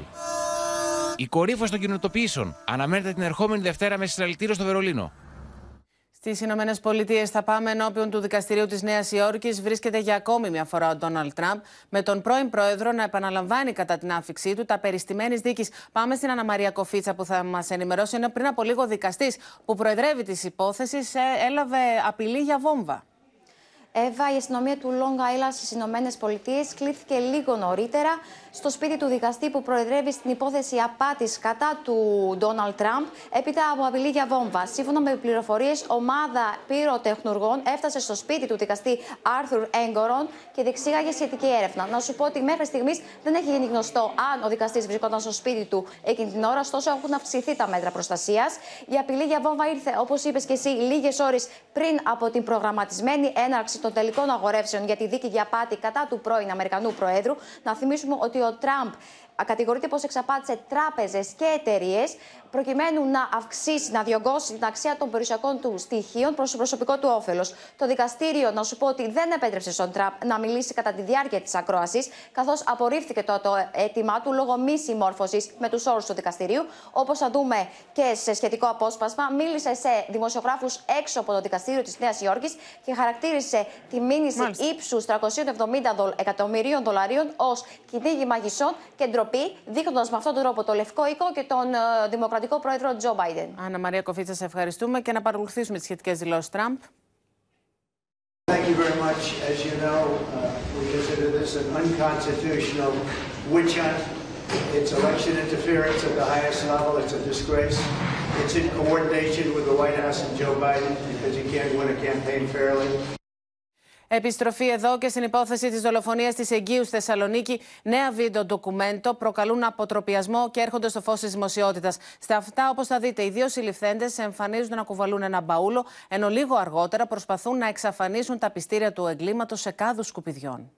Speaker 50: Η κορύφωση των κοινοτοποιήσεων αναμένεται την ερχόμενη Δευτέρα με συλλαλητήριο στο Βερολίνο.
Speaker 2: Στις Ηνωμένες Πολιτείες θα πάμε ενώπιον του Δικαστηρίου της Νέας Υόρκης. Βρίσκεται για ακόμη μια φορά ο Ντόναλτ Τραμπ, με τον πρώην πρόεδρο να επαναλαμβάνει κατά την άφηξή του τα περιστημένης δίκης. Πάμε στην Αναμαρία Κοφίτσα που θα μας ενημερώσει. Ενώ πριν από λίγο δικαστής που προεδρεύει τη υπόθεση ε, έλαβε απειλή για βόμβα.
Speaker 30: Εύα, η αστυνομία του Long Island στις Ηνωμένες Πολιτείες κλήθηκε λίγο νωρίτερα στο σπίτι του δικαστή που προεδρεύει στην υπόθεση απάτης κατά του Ντόναλτ Τραμπ έπειτα από απειλή για βόμβα. Σύμφωνα με πληροφορίες, ομάδα πυροτεχνουργών έφτασε στο σπίτι του δικαστή Άρθουρ Έγκορον και διεξήγαγε σχετική έρευνα. Να σου πω ότι μέχρι στιγμής δεν έχει γίνει γνωστό αν ο δικαστής βρισκόταν στο σπίτι του εκείνη την ώρα, ωστόσο έχουν αυξηθεί τα μέτρα προστασίας. Η απειλή για βόμβα ήρθε, όπως είπες και εσύ, λίγες ώρες πριν από την προγραμματισμένη έναρξη των τελικών αγορεύσεων για τη δίκη για απάτη κατά του πρώην Αμερικανού Προέδρου. Να θυμίσουμε ότι ο Τραμπ. Κατηγορείται πως εξαπάτησε τράπεζες και εταιρείες προκειμένου να αυξήσει, να διωγγώσει την αξία των περιουσιακών του στοιχείων προς το προσωπικό του όφελος. Το δικαστήριο, να σου πω ότι δεν επέτρεψε στον Τραμπ να μιλήσει κατά τη διάρκεια της ακρόασης, καθώς απορρίφθηκε το, το αίτημά του λόγω μη συμμόρφωσης με τους όρους του δικαστηρίου. Όπως θα δούμε και σε σχετικό απόσπασμα, μίλησε σε δημοσιογράφους έξω από το δικαστήριο της Νέας Υόρκης και χαρακτήρισε τη μήνυση ύψους 370 εκατομμυρίων δολαρίων ως κυνήγι μαγισσών και ντροπή, δείχνοντας με αυτόν τον τρόπο το Λευκό Οίκο και τον uh, Δημοκρατικό Πρόεδρο Τζο Μπάιντεν.
Speaker 2: Άννα Μαρία Κοφίτσα, σε ευχαριστούμε και να παρακολουθήσουμε τι σχετικέ δηλώσει Τραμπ.
Speaker 29: Thank you very much. As you know, uh, we consider this an unconstitutional witch hunt. It's election interference at the highest level. It's a disgrace. It's in coordination with the White House and Joe Biden because you can't win a campaign fairly.
Speaker 2: Επιστροφή εδώ και στην υπόθεση της δολοφονίας της Αιγείου στη Θεσσαλονίκη. Νέα βίντεο ντοκουμέντο προκαλούν αποτροπιασμό και έρχονται στο φως της δημοσιότητας. Στα αυτά, όπως θα δείτε, οι δύο συλληφθέντες εμφανίζονται να κουβαλούν ένα μπαούλο, ενώ λίγο αργότερα προσπαθούν να εξαφανίσουν τα πιστήρια του εγκλήματος σε κάδους σκουπιδιών.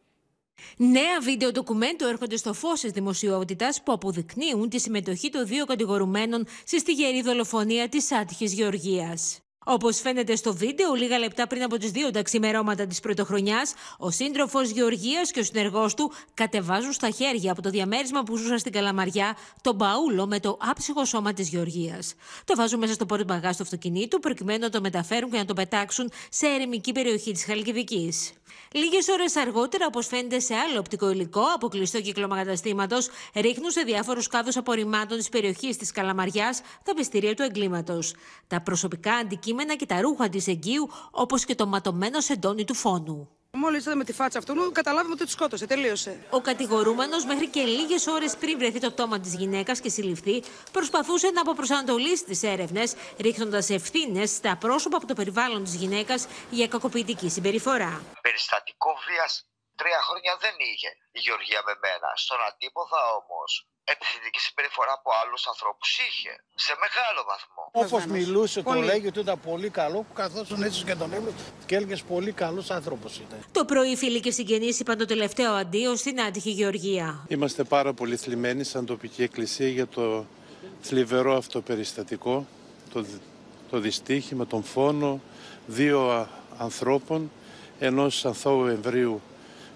Speaker 35: Νέα βίντεο ντοκουμέντο έρχονται στο φως της δημοσιότητας που αποδεικνύουν τη συμμετοχή των δύο κατηγορουμένων στη στιγερή δολοφονία της άτυχης Γεωργίας. Όπως φαίνεται στο βίντεο, λίγα λεπτά πριν από τις δύο τα ξημερώματα της πρωτοχρονιάς, ο σύντροφος Γεωργίας και ο συνεργός του κατεβάζουν στα χέρια από το διαμέρισμα που ζούσαν στην Καλαμαριά τον μπαούλο με το άψυχο σώμα της Γεωργίας. Το βάζουν μέσα στο πόρτο μπαγά του αυτοκινήτου προκειμένου να το μεταφέρουν και να το πετάξουν σε ερημική περιοχή της Χαλκιδικής. Λίγες ώρες αργότερα, όπως φαίνεται σε άλλο οπτικό υλικό από κλειστό κύκλωμα καταστήματος, ρίχνουν σε διάφορους κάδους απορριμμάτων της περιοχής της Καλαμαριάς τα πιστήρια του εγκλήματος. Τα προσωπικά αντικείμενα και τα ρούχα της εγγύου, όπως και το ματωμένο σεντόνι του φόνου.
Speaker 53: Μόλις είδαμε τη φάτσα αυτού, καταλάβαμε ότι τη σκότωσε. Τελείωσε.
Speaker 35: Ο κατηγορούμενος, μέχρι και λίγες ώρες πριν βρεθεί το πτώμα της γυναίκας και συλληφθεί, προσπαθούσε να αποπροσανατολίσει τις έρευνες, ρίχνοντας ευθύνες στα πρόσωπα από το περιβάλλον της γυναίκας για κακοποιητική συμπεριφορά.
Speaker 54: Περιστατικό βίας τρία χρόνια δεν είχε η Γεωργία με μένα. Στον αντίποδα όμως επιθετική συμπεριφορά από άλλους ανθρώπους είχε. Σε μεγάλο βαθμό.
Speaker 37: Όπως μιλούσε, το λέγει ότι ήταν πολύ καλό, που καθόσουν έτσι και τον έβλεπε και έλεγε πολύ καλός άνθρωπος ήταν.
Speaker 35: Το πρωί, φίλοι και συγγενείς είπαν το τελευταίο αντίο στην άτυχη Γεωργία.
Speaker 55: Είμαστε πάρα πολύ θλιμμένοι σαν τοπική εκκλησία για το θλιβερό αυτό περιστατικό, το, το δυστύχημα, τον φόνο δύο ανθρώπων, ενός αθώου εμβρίου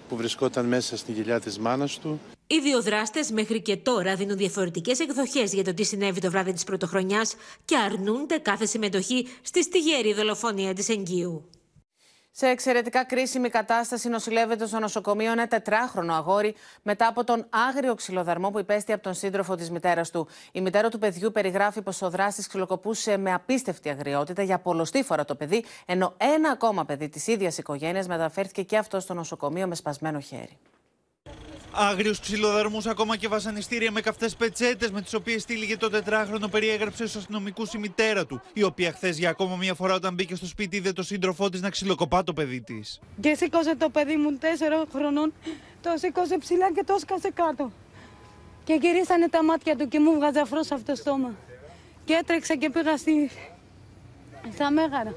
Speaker 55: που βρισκόταν μέσα στη γυλιά της μάνας του.
Speaker 35: Οι δύο δράστες μέχρι και τώρα δίνουν διαφορετικές εκδοχές για το τι συνέβη το βράδυ της πρωτοχρονιάς και αρνούνται κάθε συμμετοχή στη στιγερή δολοφονία της Εγγύου.
Speaker 2: Σε εξαιρετικά κρίσιμη κατάσταση νοσηλεύεται στο νοσοκομείο ένα τετράχρονο αγόρι μετά από τον άγριο ξυλοδαρμό που υπέστη από τον σύντροφο της μητέρας του. Η μητέρα του παιδιού περιγράφει πως ο δράστης ξυλοκοπούσε με απίστευτη αγριότητα για πολλωστή φορά το παιδί, ενώ ένα ακόμα παιδί της ίδιας οικογένειας μεταφέρθηκε και αυτό στο νοσοκομείο με σπασμένο χέρι.
Speaker 56: Άγριους ξυλοδαρμού, ακόμα και βασανιστήρια με καυτές πετσέτες με τις οποίες τύλιγε το τετράχρονο περιέγραψε στους αστυνομικούς η μητέρα του, η οποία χθες για ακόμα μία φορά όταν μπήκε στο σπίτι είδε το σύντροφό της να ξυλοκοπά το παιδί της.
Speaker 47: Και σήκωσε το παιδί μου 4 χρονών, το σήκωσε ψηλά και το σκάσε κάτω. Και γυρίσανε τα μάτια του και μου βγάζε αφρός από το στόμα. Και έτρεξα και πήγα στη... στα μέγαρα,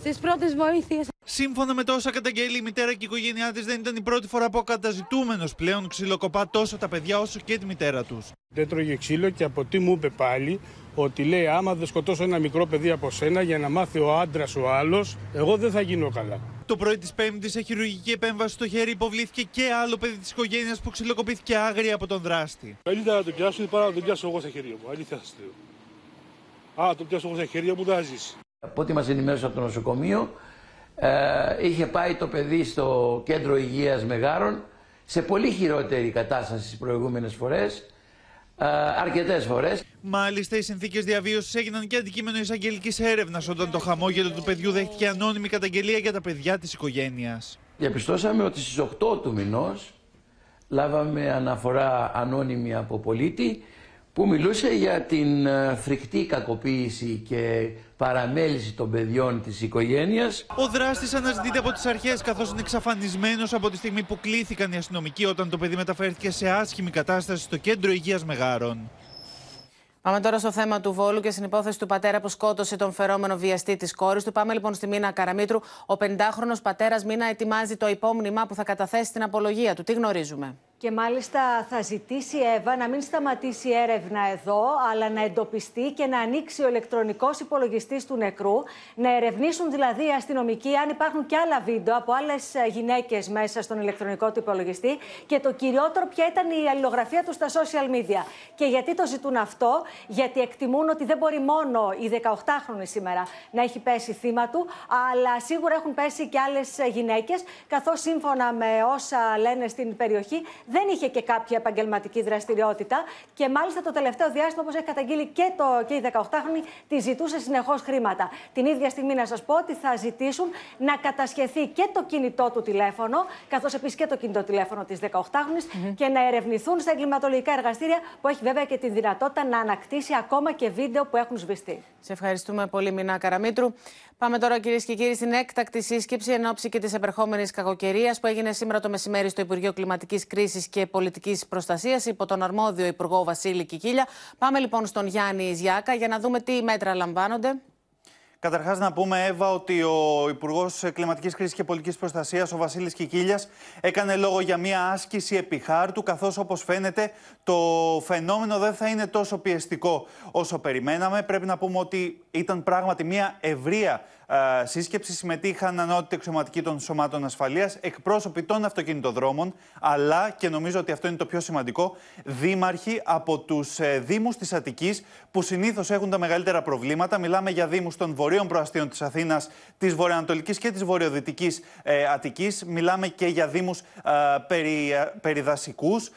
Speaker 47: στις πρώτες βοήθειες.
Speaker 56: Σύμφωνα με τόσα καταγγέλει η μητέρα και η οικογένειά της, δεν ήταν η πρώτη φορά που ο καταζητούμενος πλέον ξυλοκοπά τόσο τα παιδιά όσο και τη μητέρα τους.
Speaker 57: Δεν τρώγε ξύλο και από τι μου είπε πάλι ότι λέει άμα δεν σκοτώσω ένα μικρό παιδί από σένα για να μάθει ο άντρας ο άλλος, εγώ δεν θα γίνω καλά.
Speaker 56: Το πρωί της Πέμπτης, σε χειρουργική επέμβαση στο χέρι, υποβλήθηκε και άλλο παιδί της οικογένειας που ξυλοκοπήθηκε άγρια από τον δράστη.
Speaker 57: Καλύτερα να το πιάσω παρά να το πιάσω εγώ στα χέρια μου. Αλήθεια σας λέω. Α, το πιάσω εγώ στα χέρια μου, δεν ζήσει.
Speaker 58: Από ό,τι μας ενημέρωσε από το νοσοκομείο, ε, είχε πάει το παιδί στο κέντρο υγείας Μεγάρων σε πολύ χειρότερη κατάσταση στις προηγούμενες φορές, ε, αρκετές φορές.
Speaker 56: Μάλιστα, οι συνθήκες διαβίωσης έγιναν και αντικείμενο εισαγγελικής έρευνας όταν το χαμόγελο του παιδιού δέχτηκε ανώνυμη καταγγελία για τα παιδιά της οικογένειας.
Speaker 58: Διαπιστώσαμε ότι στις 8 του μηνός λάβαμε αναφορά ανώνυμη από πολίτη που μιλούσε για την ε, φρικτή κακοποίηση και παραμέληση των παιδιών της οικογένειας.
Speaker 56: Ο δράστης αναζητείται από τις αρχές καθώς είναι εξαφανισμένος από τη στιγμή που κλήθηκαν οι αστυνομικοί όταν το παιδί μεταφέρθηκε σε άσχημη κατάσταση στο κέντρο υγείας Μεγάρων.
Speaker 2: Πάμε τώρα στο θέμα του Βόλου και στην υπόθεση του πατέρα που σκότωσε τον φερόμενο βιαστή της κόρης του. Πάμε λοιπόν στη Μίνα Καραμίτρου. Ο 50χρονο πατέρας Μίνα ετοιμάζει το υπόμνημα που θα καταθέσει στην απολογία του. Τι γνωρίζουμε;
Speaker 59: Και μάλιστα θα ζητήσει η Εύα να μην σταματήσει η έρευνα εδώ, αλλά να εντοπιστεί και να ανοίξει ο ηλεκτρονικός υπολογιστής του νεκρού. Να ερευνήσουν δηλαδή οι αστυνομικοί αν υπάρχουν και άλλα βίντεο από άλλες γυναίκες μέσα στον ηλεκτρονικό του υπολογιστή. Και το κυριότερο, ποια ήταν η αλληλογραφία του στα social media. Και γιατί το ζητούν αυτό, Γιατί εκτιμούν ότι δεν μπορεί μόνο η 18χρονη σήμερα να έχει πέσει θύμα του, αλλά σίγουρα έχουν πέσει και άλλες γυναίκες, καθώς σύμφωνα με όσα λένε στην περιοχή, δεν είχε και κάποια επαγγελματική δραστηριότητα και μάλιστα το τελευταίο διάστημα, όπως έχει καταγγείλει και, το, και η 18χρονη, τη ζητούσε συνεχώς χρήματα. Την ίδια στιγμή να σας πω ότι θα ζητήσουν να κατασχεθεί και το κινητό του τηλέφωνο, καθώς επίσης και το κινητό τηλέφωνο της 18χρονη και να ερευνηθούν στα εγκληματολογικά εργαστήρια, που έχει βέβαια και τη δυνατότητα να ανακτήσει ακόμα και βίντεο που έχουν σβηστεί.
Speaker 2: Σε ευχαριστούμε πολύ, Μινά Καραμίτρου. Πάμε τώρα, κυρίες και κύριοι, στην έκτακτη σύσκεψη εν ώψη και της επερχόμενης κακοκαιρίας που έγινε σήμερα το μεσημέρι στο Υπουργείο Κλιματικής Κρίσης και Πολιτικής Προστασίας υπό τον αρμόδιο Υπουργό Βασίλη Κικίλια. Πάμε λοιπόν στον Γιάννη Ιζιάκα για να δούμε τι μέτρα λαμβάνονται.
Speaker 56: Καταρχάς, να πούμε, Εύα, ότι ο Υπουργός Κλιματικής Κρίσης και Πολιτικής Προστασίας, ο Βασίλης Κικίλιας, έκανε λόγο για μια άσκηση επιχάρτου, καθώς όπως φαίνεται το φαινόμενο δεν θα είναι τόσο πιεστικό όσο περιμέναμε. Πρέπει να πούμε ότι ήταν πράγματι μια ευρεία ε, σύσκεψη συμμετείχαν ανώτητοι εξωματικοί των σωμάτων ασφαλείας, εκπρόσωποι των αυτοκινητοδρόμων, αλλά και νομίζω ότι αυτό είναι το πιο σημαντικό, δήμαρχοι από τους ε, Δήμους της Αττικής, που συνήθως έχουν τα μεγαλύτερα προβλήματα. Μιλάμε για Δήμους των βορείων προαστίων της Αθήνας, της βορειοανατολικής και της βορειοδυτικής ε, Αττικής. Μιλάμε και για Δήμους ε, περι, ε, περιδασικούς.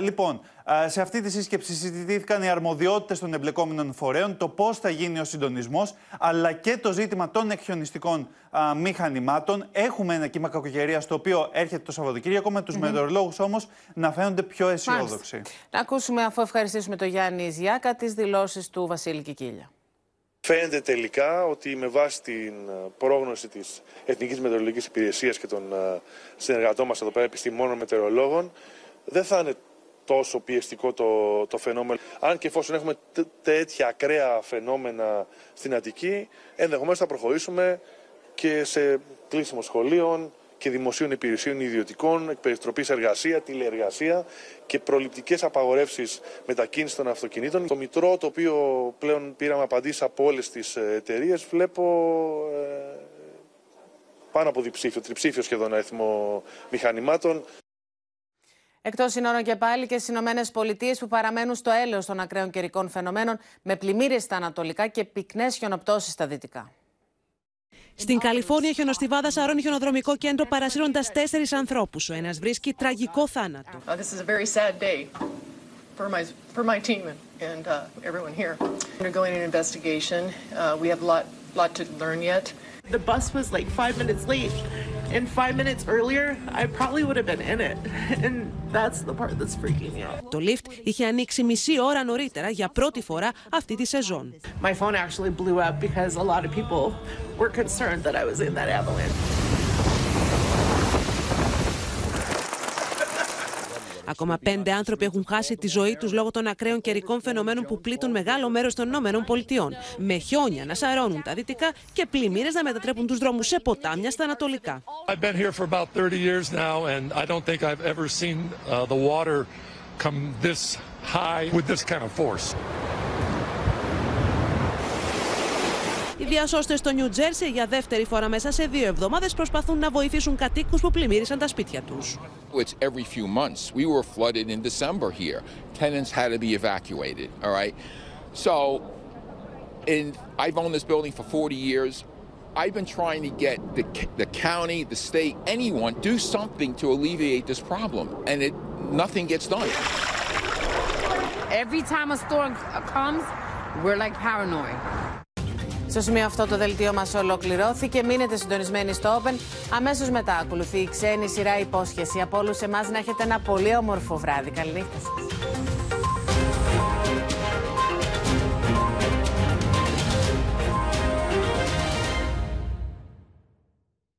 Speaker 56: λοιπόν, σε αυτή τη σύσκεψη συζητήθηκαν οι αρμοδιότητες των εμπλεκόμενων φορέων, το πώς θα γίνει ο συντονισμός, αλλά και το ζήτημα των εκχιονιστικών μηχανημάτων. Έχουμε ένα κύμα κακοκαιρίας το οποίο έρχεται το Σαββατοκύριακο, με τους mm -hmm. μετεωρολόγους όμως να φαίνονται πιο αισιόδοξοι.
Speaker 2: Να ακούσουμε, αφού ευχαριστήσουμε τον Γιάννη Ιζιάκα, τις δηλώσεις του Βασίλη Κικίλια.
Speaker 60: Φαίνεται τελικά ότι με βάση την πρόγνωση της Εθνικής Μετεωρολογικής Υπηρεσίας και των συνεργατών μας εδώ πέρα επιστημόνων μετεωρολόγων δεν θα είναι τόσο πιεστικό το, το φαινόμενο. Αν και εφόσον έχουμε τέτοια ακραία φαινόμενα στην Αττική, ενδεχομένως θα προχωρήσουμε και σε κλείσιμο σχολείων και δημοσίων υπηρεσίων ιδιωτικών, εκπαιδευτροπής εργασία, τηλεεργασία και προληπτικές απαγορεύσεις μετακίνησης των αυτοκινήτων. Το μητρό το οποίο πλέον πήραμε απαντήσεις από όλες τις εταιρείες, βλέπω ε, πάνω από διψήφιο, τριψήφιο σχεδόν αριθμό μηχανημάτων.
Speaker 2: Εκτός συνόρων και πάλι και στις Ηνωμένες Πολιτείες που παραμένουν στο έλεος των ακραίων καιρικών φαινομένων με πλημμύρε στα ανατολικά και πυκνές χιονοπτώσεις στα δυτικά.
Speaker 61: Στην Καλιφόρνια, χιονοστιβάδα σαρώνει χιονοδρομικό κέντρο παρασύροντα τέσσερις ανθρώπους. Ο ένας βρίσκει τραγικό θάνατο.
Speaker 62: For my, for my team and uh, everyone here. Undergoing an investigation. Uh, we have a lot, lot to learn yet.
Speaker 63: The bus was like five minutes late. And five minutes earlier, I probably would have been in it. (laughs) And that's the part that's freaking me out.
Speaker 61: Το lift είχε ανοίξει μισή ώρα νωρίτερα για πρώτη φορά αυτή τη σεζόν.
Speaker 63: My phone actually blew up because a lot of people were concerned that I was in that avalanche.
Speaker 61: Ακόμα πέντε άνθρωποι έχουν χάσει τη ζωή τους λόγω των ακραίων καιρικών φαινομένων που πλήττουν μεγάλο μέρος των ΗΠΑ. Με χιόνια να σαρώνουν τα δυτικά και πλημμύρες να μετατρέπουν τους δρόμους σε ποτάμια στα ανατολικά.
Speaker 64: I've been here for about 30 years now and I don't think I've ever seen uh, the water come this high with this kind of force.
Speaker 61: Οι διασώστε στο Νιου Τζέρσι για δεύτερη φορά μέσα σε δύο εβδομάδε προσπαθούν να βοηθήσουν κατοίκου που πλημμύρισαν τα σπίτια του.
Speaker 54: It's every few months. We were flooded in December here. Tenants had to be evacuated. All right. So And I've owned this building for 40 years. I've been trying to get the, the county, the state, anyone do something to alleviate this problem, and it nothing gets done.
Speaker 65: Every time a storm comes, we're like paranoid.
Speaker 2: Στο σημείο αυτό το δελτίο μας ολοκληρώθηκε. Μείνετε συντονισμένοι στο Open. Αμέσως μετά ακολουθεί η ξένη σειρά υπόσχεση. Από όλους εμάς να έχετε ένα πολύ όμορφο βράδυ. Καληνύχτα σας.